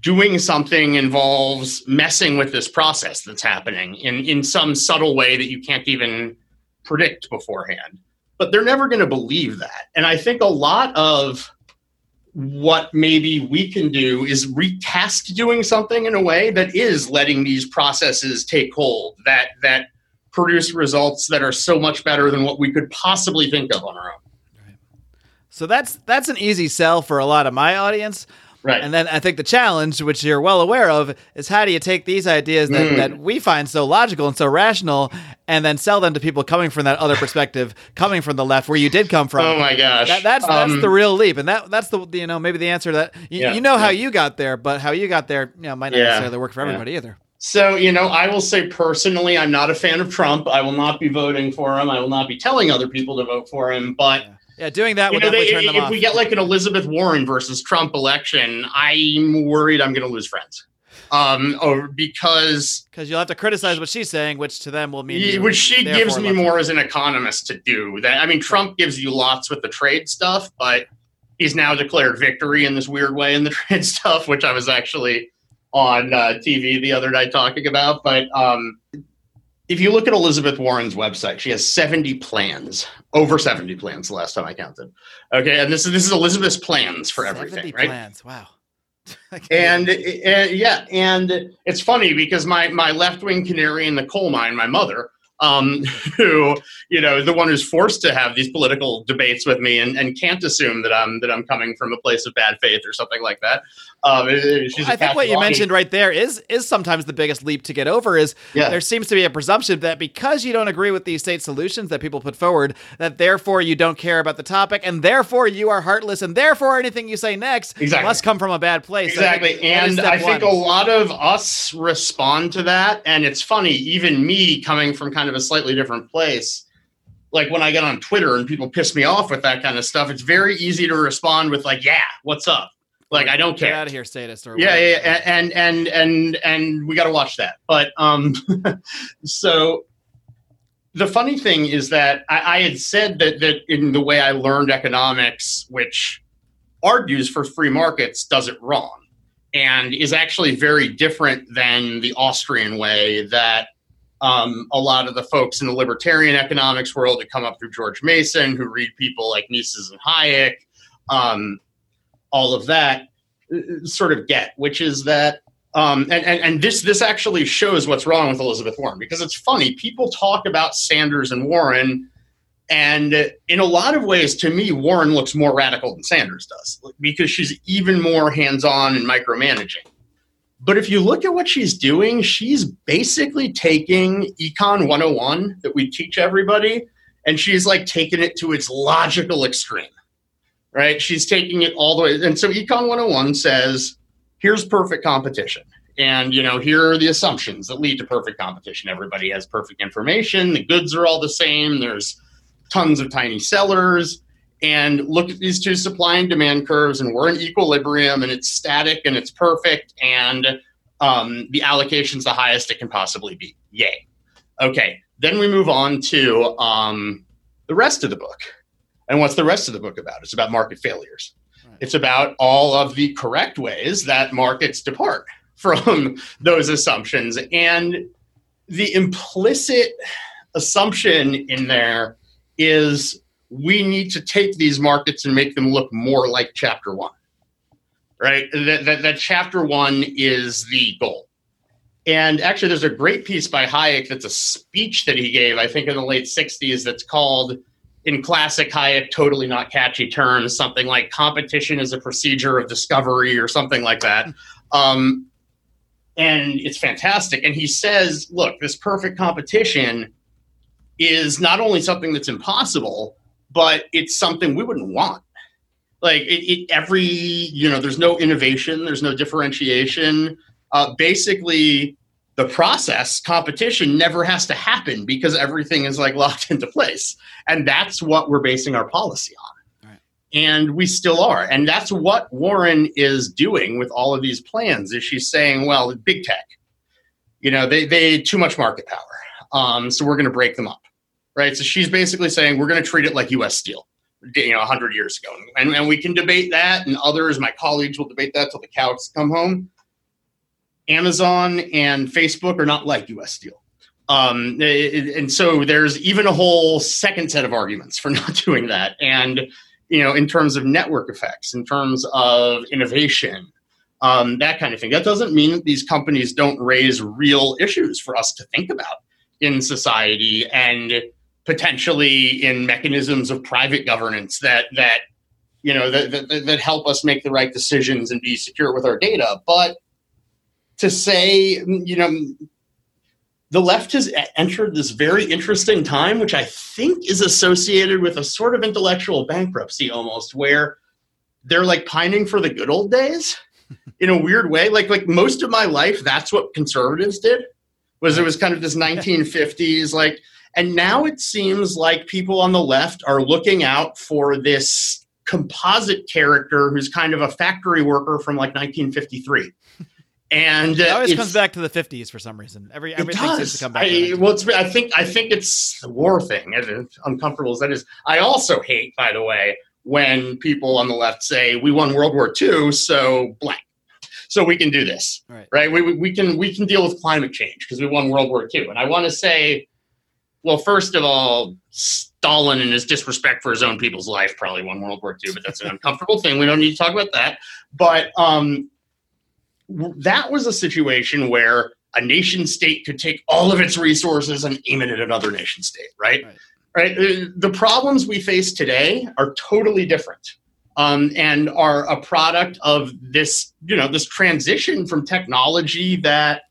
doing something involves messing with this process that's happening in, in some subtle way that you can't even predict beforehand. But they're never going to believe that. And I think a lot of what maybe we can do is recast doing something in a way that is letting these processes take hold, that that produce results that are so much better than what we could possibly think of on our own. So that's that's an easy sell for a lot of my audience. Right. And then I think the challenge, which you're well aware of, is how do you take these ideas that, mm. that we find so logical and so rational and then sell them to people coming from that other perspective, coming from the left where you did come from. Oh my gosh. That, that's that's um, the real leap. And that that's the you know, maybe the answer to that you, yeah, you know how you got there, but how you got there, you know, might not yeah, necessarily work for everybody yeah. either. So, you know, I will say personally, I'm not a fan of Trump. I will not be voting for him. I will not be telling other people to vote for him. But yeah, doing that would know, they, turn them if off. we get like an Elizabeth Warren versus Trump election, I'm worried I'm going to lose friends. Um, or because because you'll have to criticize what she's saying, which to them will mean which she gives me more as an economist to do. That I mean, Trump gives you lots with the trade stuff, but he's now declared victory in this weird way in the trade stuff, which I was actually on uh, TV the other night talking about. But um, if you look at Elizabeth Warren's website, she has 70 plans, over 70 plans the last time I counted. Okay, and this is this is Elizabeth's plans for everything, right? Plans, wow. and, and yeah, and it's funny because my my left wing canary in the coal mine, my mother, um, who you know the one who's forced to have these political debates with me and, and can't assume that I'm that I'm coming from a place of bad faith or something like that. Um, I think what you mentioned right there is is sometimes the biggest leap to get over is yeah. there seems to be a presumption that because you don't agree with these state solutions that people put forward, that therefore you don't care about the topic and therefore you are heartless and therefore anything you say next exactly. must come from a bad place. Exactly, I and I think one. a lot of us respond to that, and it's funny, even me coming from kind of a slightly different place like when I get on Twitter and people piss me off with that kind of stuff, it's very easy to respond with like, "Yeah, what's up?" Like I don't care. Get out of here, status or yeah, yeah, yeah, and and and and we got to watch that. But um, so the funny thing is that I, I had said that that in the way I learned economics, which argues for free markets, does it wrong, and is actually very different than the Austrian way that um, a lot of the folks in the libertarian economics world that come up through George Mason, who read people like Mises and Hayek, um, all of that uh, sort of get, which is that um, and, and, and this this actually shows what's wrong with Elizabeth Warren because it's funny. People talk about Sanders and Warren, and in a lot of ways, to me, Warren looks more radical than Sanders does because she's even more hands on and micromanaging. But if you look at what she's doing, she's basically taking Econ 101 that we teach everybody, and she's like taking it to its logical extreme right? She's taking it all the way. And so Econ 101 says, here's perfect competition. And, you know, here are the assumptions that lead to perfect competition. Everybody has perfect information. The goods are all the same. There's tons of tiny sellers. And look at these two supply and demand curves, and we're in equilibrium, and it's static and it's perfect. And um, the allocation's the highest it can possibly be. Yay. Okay. Then we move on to um, the rest of the book and what's the rest of the book about? It's about market failures. Right. It's about all of the correct ways that markets depart from those assumptions. And the implicit assumption in there is we need to take these markets and make them look more like chapter one. Right? That, that, that chapter one is the goal. And actually, there's a great piece by Hayek that's a speech that he gave, I think, in the late 60s that's called in classic Hayek, totally not catchy terms, something like competition is a procedure of discovery or something like that. Um, and it's fantastic. And he says, look, this perfect competition is not only something that's impossible, but it's something we wouldn't want. Like it, it every, you know, there's no innovation, there's no differentiation. Uh, basically, the process competition never has to happen because everything is like locked into place, and that's what we're basing our policy on. And we still are. And that's what warren is doing with all of these plans is she's saying well big tech. You know they they too much market power. Um, so we're going to break them up right? So she's basically saying we're going to treat it like us steel you know 100 years ago. And, and we can debate that and others my colleagues will debate that till the cows come home amazon and facebook are not like us steel um, and so there's even a whole second set of arguments for not doing that and you know, in terms of network effects, in terms of innovation, um, that kind of thing. That doesn't mean that these companies don't raise real issues for us to think about in society and potentially in mechanisms of private governance that that you know that, that, that help us make the right decisions and be secure with our data. But to say, you know, the left has entered this very interesting time, which I think is associated with a sort of intellectual bankruptcy almost, where they're like pining for the good old days in a weird way. Like like most of my life, that's what conservatives did. Was it was kind of this 1950s like, and now it seems like people on the left are looking out for this composite character who's kind of a factory worker from like 1953 and uh, it always comes back to the 50s for some reason. Every everything seems to come back. I, well, it's, I think I think it's the war thing, as uncomfortable as that is. I also hate, by the way, when people on the left say we won World War II, so blank, so we can do this, right? right? We, we can we can deal with climate change because we won World War II. And I want to say, well, first of all, Stalin and his disrespect for his own people's life probably won World War II, but that's an uncomfortable thing. We don't need to talk about that. But um, that was a situation where a nation state could take all of its resources and aim it at another nation state, right? Right. right? Uh, the problems we face today are totally different. Um, and are a product of this, you know, this transition from technology that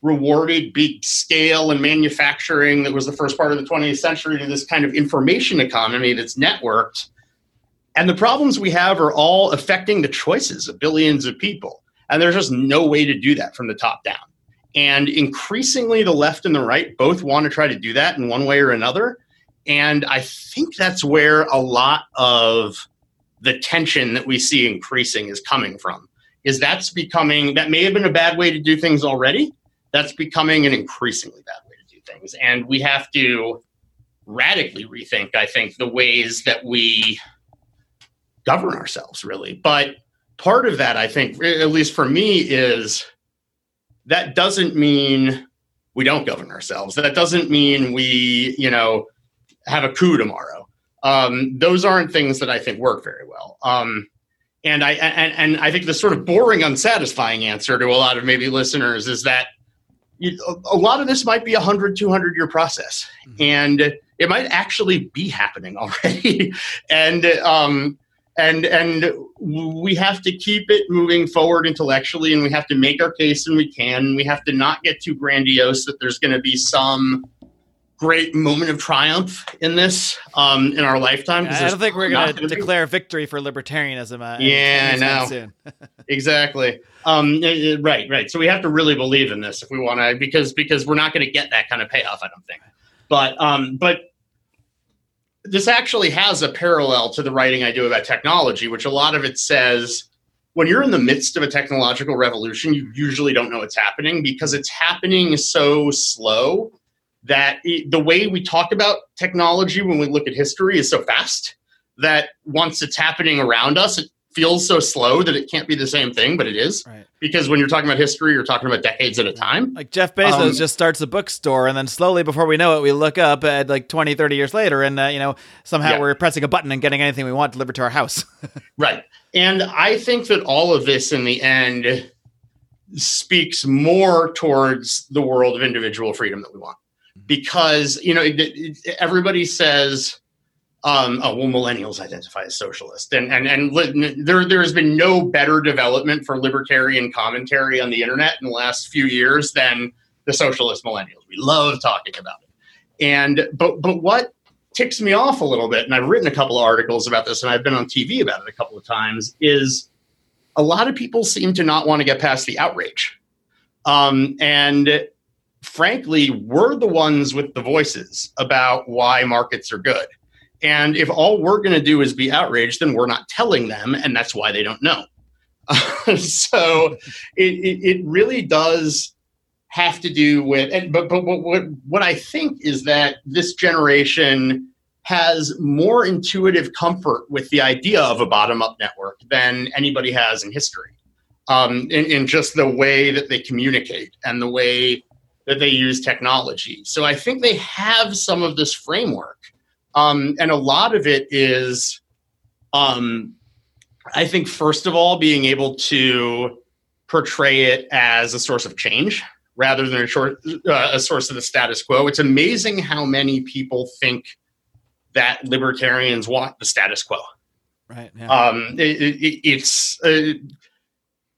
rewarded big scale and manufacturing that was the first part of the 20th century to this kind of information economy that's networked. And the problems we have are all affecting the choices of billions of people. And there's just no way to do that from the top down. And increasingly, the left and the right both want to try to do that in one way or another. And I think that's where a lot of the tension that we see increasing is coming from. Is that's becoming, that may have been a bad way to do things already. That's becoming an increasingly bad way to do things. And we have to radically rethink, I think, the ways that we govern ourselves, really. But part of that, I think, at least for me, is that doesn't mean we don't govern ourselves. That doesn't mean we, you know, have a coup tomorrow. Um, those aren't things that I think work very well. Um, and I and, and I think the sort of boring, unsatisfying answer to a lot of maybe listeners is that you, a lot of this might be a 100, 200 year process, mm-hmm. and it might actually be happening already. and um, and and we have to keep it moving forward intellectually and we have to make our case and we can we have to not get too grandiose that there's going to be some great moment of triumph in this um, in our lifetime. I don't think we're going to declare victory for libertarianism. Uh, yeah, no, exactly. Um, right, right. So we have to really believe in this if we want to, because because we're not going to get that kind of payoff. I don't think. But um, but this actually has a parallel to the writing I do about technology, which a lot of it says when you're in the midst of a technological revolution, you usually don't know what's happening because it's happening so slow that it, the way we talk about technology when we look at history is so fast that once it's happening around us, it feels so slow that it can't be the same thing, but it is. Right. Because when you're talking about history, you're talking about decades at a time. Like Jeff Bezos um, just starts a bookstore, and then slowly, before we know it, we look up at like 20, 30 years later, and uh, you know somehow yeah. we're pressing a button and getting anything we want delivered to our house. right. And I think that all of this, in the end, speaks more towards the world of individual freedom that we want, because you know it, it, everybody says um, oh well, millennials identify as socialist, and and and li- there there has been no better development for libertarian commentary on the internet in the last few years than the socialist millennials. We love talking about it, and but but what ticks me off a little bit, and I've written a couple of articles about this, and I've been on TV about it a couple of times, is a lot of people seem to not want to get past the outrage, um, and frankly, we're the ones with the voices about why markets are good and if all we're going to do is be outraged, then we're not telling them, and that's why they don't know. so it, it, it, really does have to do with, and, but, but what, what I think is that this generation has more intuitive comfort with the idea of a bottom up network than anybody has in history. Um, in, in just the way that they communicate and the way that they use technology. So I think they have some of this framework um, and a lot of it is, um, I think, first of all, being able to portray it as a source of change rather than a, short, uh, a source of the status quo. It's amazing how many people think that libertarians want the status quo. Right. Yeah. Um, it, it, it's uh,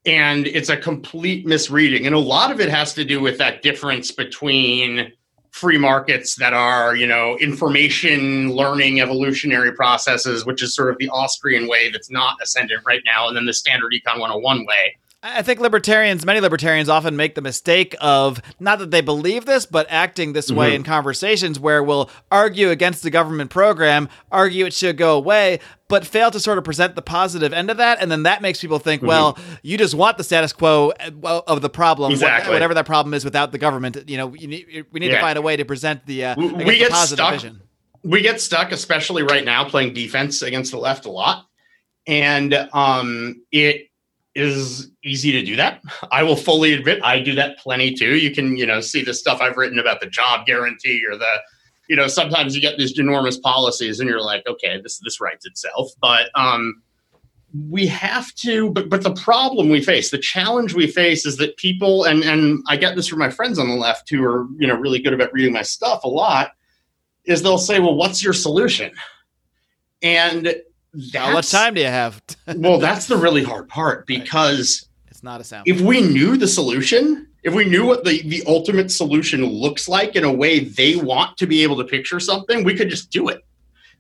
and it's a complete misreading, and a lot of it has to do with that difference between free markets that are, you know, information learning evolutionary processes, which is sort of the Austrian way that's not ascendant right now, and then the standard econ 101 way. I think libertarians, many libertarians often make the mistake of not that they believe this, but acting this mm-hmm. way in conversations where we'll argue against the government program, argue it should go away, but fail to sort of present the positive end of that. And then that makes people think, mm-hmm. well, you just want the status quo uh, of the problem, exactly. whatever that problem is without the government. You know, need, we need yeah. to find a way to present the, uh, we get positive stuck. vision. We get stuck, especially right now, playing defense against the left a lot. And um, it is easy to do that. I will fully admit I do that plenty too. You can, you know, see the stuff I've written about the job guarantee or the, you know, sometimes you get these enormous policies and you're like, okay, this this writes itself. But um we have to but but the problem we face, the challenge we face is that people and and I get this from my friends on the left who are, you know, really good about reading my stuff a lot, is they'll say, Well, what's your solution? And how much time do you have? well, that's the really hard part because it's not a sound. If we knew the solution, if we knew what the, the ultimate solution looks like in a way they want to be able to picture something, we could just do it.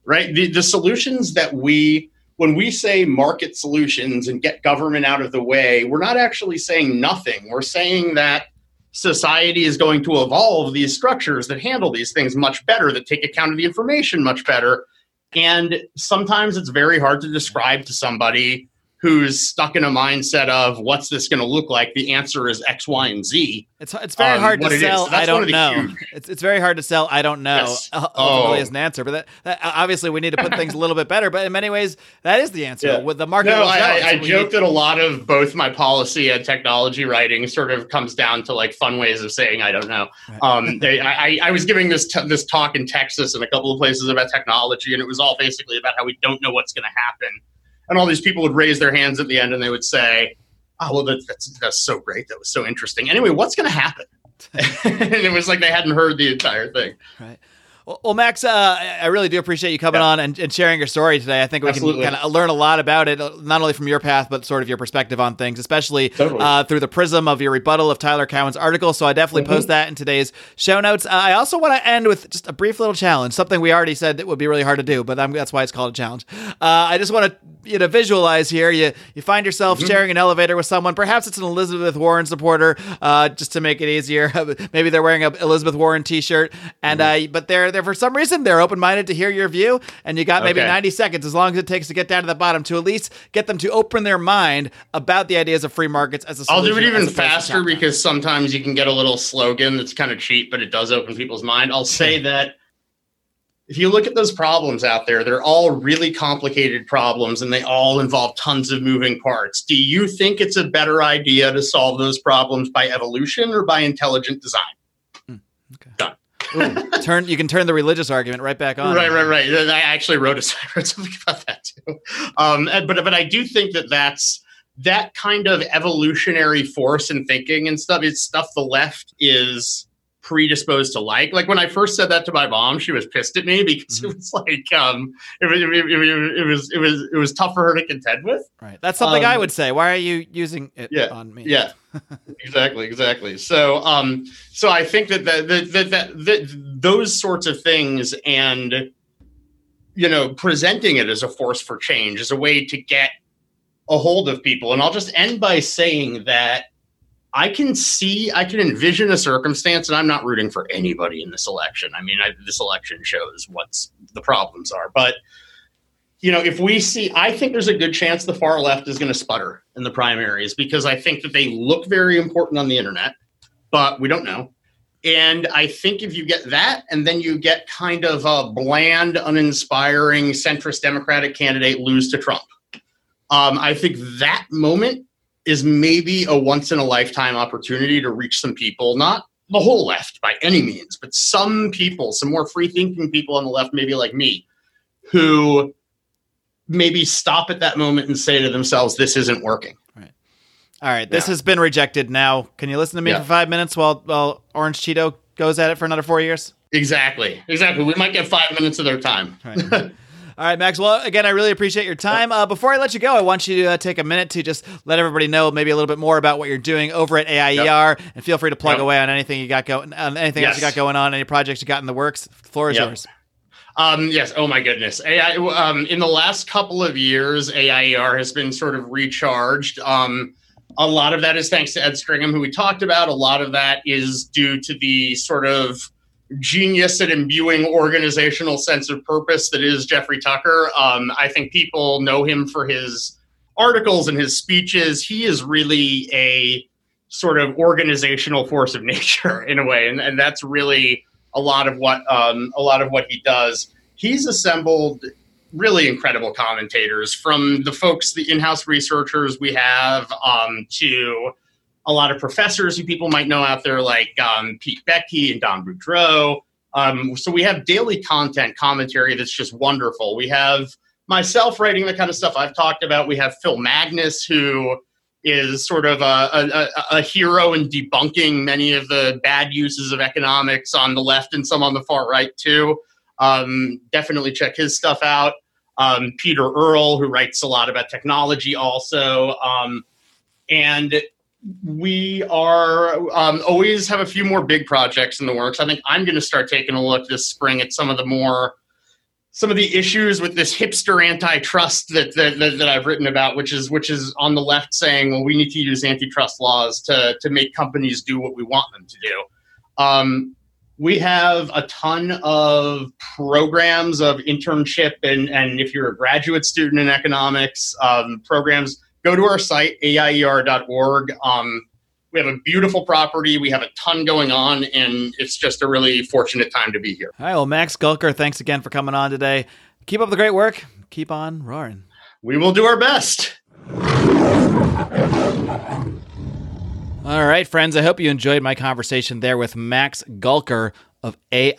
Right? The, the solutions that we when we say market solutions and get government out of the way, we're not actually saying nothing. We're saying that society is going to evolve these structures that handle these things much better, that take account of the information much better, and sometimes it's very hard to describe to somebody who's stuck in a mindset of what's this going to look like the answer is x y and z it's, it's very um, hard to sell so i don't know it's, it's very hard to sell i don't know yes. Uh, ultimately oh. as an answer but that, that, obviously we need to put things a little bit better but in many ways that is the answer yeah. with the market no, i, I, I joke need... that a lot of both my policy and technology writing sort of comes down to like fun ways of saying i don't know right. um, they, I, I was giving this t- this talk in texas and a couple of places about technology and it was all basically about how we don't know what's going to happen and all these people would raise their hands at the end and they would say, "Oh, well, that's that's, that's so great. That was so interesting." Anyway, what's going to happen? and it was like they hadn't heard the entire thing. Right. Well, Max, uh, I really do appreciate you coming yeah. on and, and, sharing your story today. I think we Absolutely. can kind of learn a lot about it, not only from your path, but sort of your perspective on things, especially totally. uh, through the prism of your rebuttal of Tyler Cowen's article. So I definitely mm-hmm. post that in today's show notes. Uh, I also want to end with just a brief little challenge, something we already said that would be really hard to do, but I'm, that's why it's called a challenge. Uh, I just want to you know visualize here. You you find yourself mm-hmm. sharing an elevator with someone. Perhaps it's an Elizabeth Warren supporter, uh, just to make it easier. Maybe they're wearing a Elizabeth Warren T-shirt, and mm-hmm. uh, but they're they're for some reason they're open minded to hear your view, and you got maybe okay. 90 seconds, as long as it takes to get down to the bottom, to at least get them to open their mind about the ideas of free markets as a I'll do it even faster because sometimes you can get a little slogan that's kind of cheap, but it does open people's mind. I'll say that if you look at those problems out there, they're all really complicated problems and they all involve tons of moving parts. Do you think it's a better idea to solve those problems by evolution or by intelligent design? Hmm, okay. Done. Ooh, turn you can turn the religious argument right back on. Right, right, right. I actually wrote, a, wrote something about that too. Um, but but I do think that that's that kind of evolutionary force in thinking and stuff. It's stuff the left is predisposed to like. Like when I first said that to my mom, she was pissed at me because Mhm. it was like um, it, was- it, it, it, was it was it was tough for her to contend with. Right. That's something I Um, would say. Why are you using it Yeah, on me? Yeah, exactly, exactly. So, um, so I think that that that, that, that, that those sorts of things and you know presenting it as a force for change is a way to get a hold of people. And I'll just end by saying that I can see, I can envision a circumstance, and I'm not rooting for anybody in this election. I mean, I, this election shows what's the problems are, but you know, if we see, I think there's a good chance the far left is going to sputter in the primaries because I think that they look very important on the internet, but we don't know. And I think if you get that, and then you get kind of a bland, uninspiring centrist Democratic candidate lose to Trump, um, I think that moment is maybe a once in a lifetime opportunity to reach some people, not the whole left by any means, but some people, some more free thinking people on the left, maybe like me, who maybe stop at that moment and say to themselves, this isn't working. All right. This Yeah. has been rejected. Now, can you listen to me Yeah. for five minutes while while Orange Cheeto goes at it for another four years? Exactly. Exactly. We might get five minutes of their time. Right. All right, Max. Well, again, I really appreciate your time. Uh, before I let you go, I want you to uh, take a minute to just let everybody know maybe a little bit more about what you're doing over at AIER, and feel free to plug Yep. away on anything you got going, on anything else you got going on, any projects you got in the works. The floor is Yep. yours. Um, yes. Oh my goodness. AI, um, in the last couple of years, AIER has been sort of recharged. Um, a lot of that is thanks to Ed Stringham, who we talked about. A lot of that is due to the sort of genius at imbuing organizational sense of purpose that is Jeffrey Tucker. Um, I think people know him for his articles and his speeches. He is really a sort of organizational force of nature in a way, and, and that's really a lot of what um, a lot of what he does. He's assembled really incredible commentators from the folks, the in-house researchers we have, um, to a lot of professors who people might know out there, like um, Pete Boettke and Don Boudreaux. Um, so we have daily content commentary that's just wonderful. We have myself writing the kind of stuff I've talked about. We have Phil Magness, who is sort of a, a, a- hero in debunking many of the bad uses of economics on the left and some on the far right too. Um, definitely check his stuff out. Um, Peter Earle, who writes a lot about technology, also. Um, and we are um, always have a few more big projects in the works. I think I'm going to start taking a look this spring at some of the more some of the issues with this hipster antitrust that, that, that, that I've written about, which is which is on the left saying, well, we need to use antitrust laws to to make companies do what we want them to do. Um, we have a ton of programs of internship and, and if you're a graduate student in economics, um, programs, go to our site, aier.org. Um, we have a beautiful property. We have a ton going on, and it's just a really fortunate time to be here. All right. Well, Max Gulker, thanks again for coming on today. Keep up the great work. Keep on roaring. We will do our best. All right, friends. I hope you enjoyed my conversation there with Max Gulker of AIER.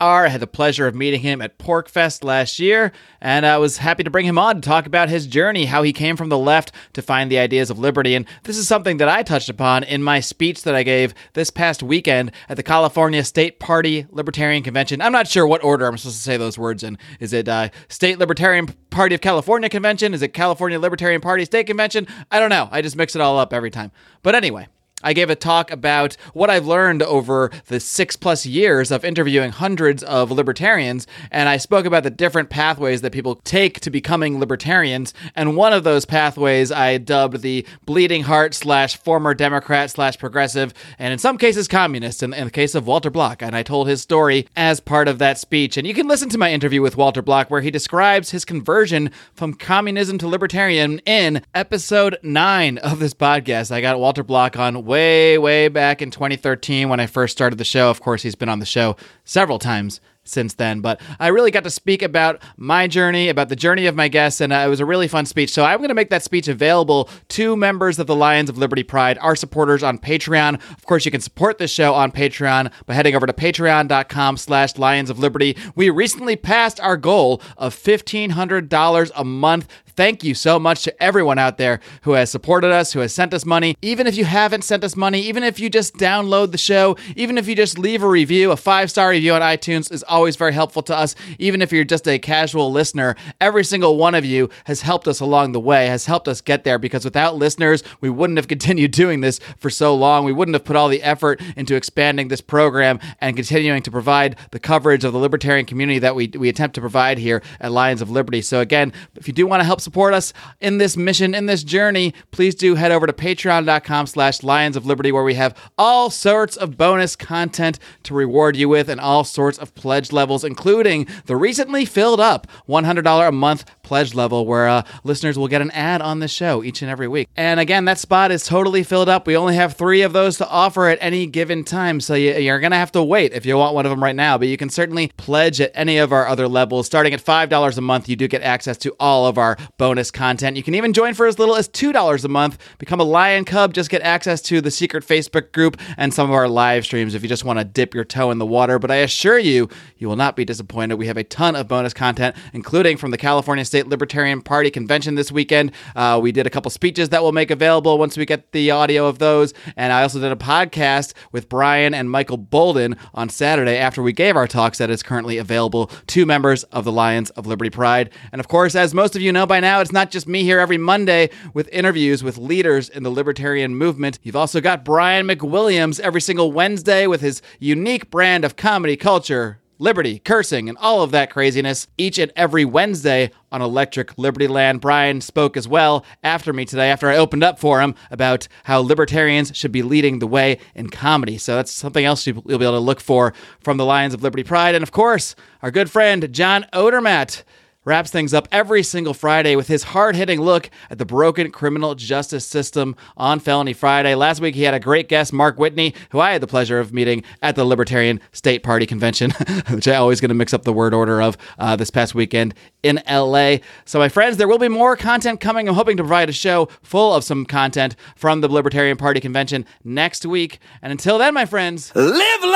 I had the pleasure of meeting him at PorcFest last year, and I was happy to bring him on to talk about his journey, how he came from the left to find the ideas of liberty. And this is something that I touched upon in my speech that I gave this past weekend at the California State Party Libertarian Convention. I'm not sure what order I'm supposed to say those words in. Is it uh, State Libertarian Party of California Convention? Is it California Libertarian Party State Convention? I don't know. I just mix it all up every time. But anyway. I gave a talk about what I've learned over the six plus years of interviewing hundreds of libertarians, and I spoke about the different pathways that people take to becoming libertarians. And one of those pathways I dubbed the bleeding heart slash former Democrat slash progressive, and in some cases communist, in, in the case of Walter Block. And I told his story as part of that speech. And you can listen to my interview with Walter Block where he describes his conversion from communism to libertarian in episode nine of this podcast. I got Walter Block on way, way back in 2013 when I first started the show. Of course, he's been on the show several times since then, but I really got to speak about my journey, about the journey of my guests, and uh, it was a really fun speech. So I'm going to make that speech available to members of the Lions of Liberty Pride, our supporters on Patreon. Of course, you can support this show on Patreon by heading over to patreon.com slash Lions of Liberty. We recently passed our goal of $1,500 a month. Thank you so much to everyone out there who has supported us, who has sent us money. Even if you haven't sent us money, even if you just download the show, even if you just leave a review, a five star review on iTunes is always very helpful to us. Even if you're just a casual listener, every single one of you has helped us along the way, has helped us get there because without listeners, we wouldn't have continued doing this for so long. We wouldn't have put all the effort into expanding this program and continuing to provide the coverage of the libertarian community that we, we attempt to provide here at Lions of Liberty. So, again, if you do want to help support us in this mission, in this journey, please do head over to patreon.com slash Lions of Liberty, where we have all sorts of bonus content to reward you with and all sorts of pledge levels, including the recently filled up $100 a month pledge level, where uh, listeners will get an ad on the show each and every week. And again, that spot is totally filled up. We only have three of those to offer at any given time, so you, you're going to have to wait if you want one of them right now, but you can certainly pledge at any of our other levels. Starting at $5 a month, you do get access to all of our bonus content. You can even join for as little as $2 a month, become a Lion Cub, just get access to the secret Facebook group and some of our live streams if you just want to dip your toe in the water. But I assure you, you will not be disappointed. We have a ton of bonus content, including from the California State Libertarian Party convention this weekend. Uh, we did a couple speeches that we'll make available once we get the audio of those. And I also did a podcast with Brian and Michael Bolden on Saturday after we gave our talks that is currently available to members of the Lions of Liberty Pride. And of course, as most of you know by now, it's not just me here every Monday with interviews with leaders in the libertarian movement. You've also got Brian McWilliams every single Wednesday with his unique brand of comedy culture, liberty, cursing, and all of that craziness each and every Wednesday on Electric Liberty Land. Brian spoke as well after me today, after I opened up for him about how libertarians should be leading the way in comedy. So that's something else you'll be able to look for from the Lions of Liberty Pride. And of course, our good friend John Odermatt wraps things up every single Friday with his hard hitting look at the broken criminal justice system on Felony Friday. Last week, he had a great guest, Mark Whitney, who I had the pleasure of meeting at the Libertarian State Party Convention, which I always going to mix up the word order of uh, this past weekend in LA. So, my friends, there will be more content coming. I'm hoping to provide a show full of some content from the Libertarian Party Convention next week. And until then, my friends, live long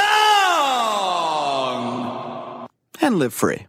and live free.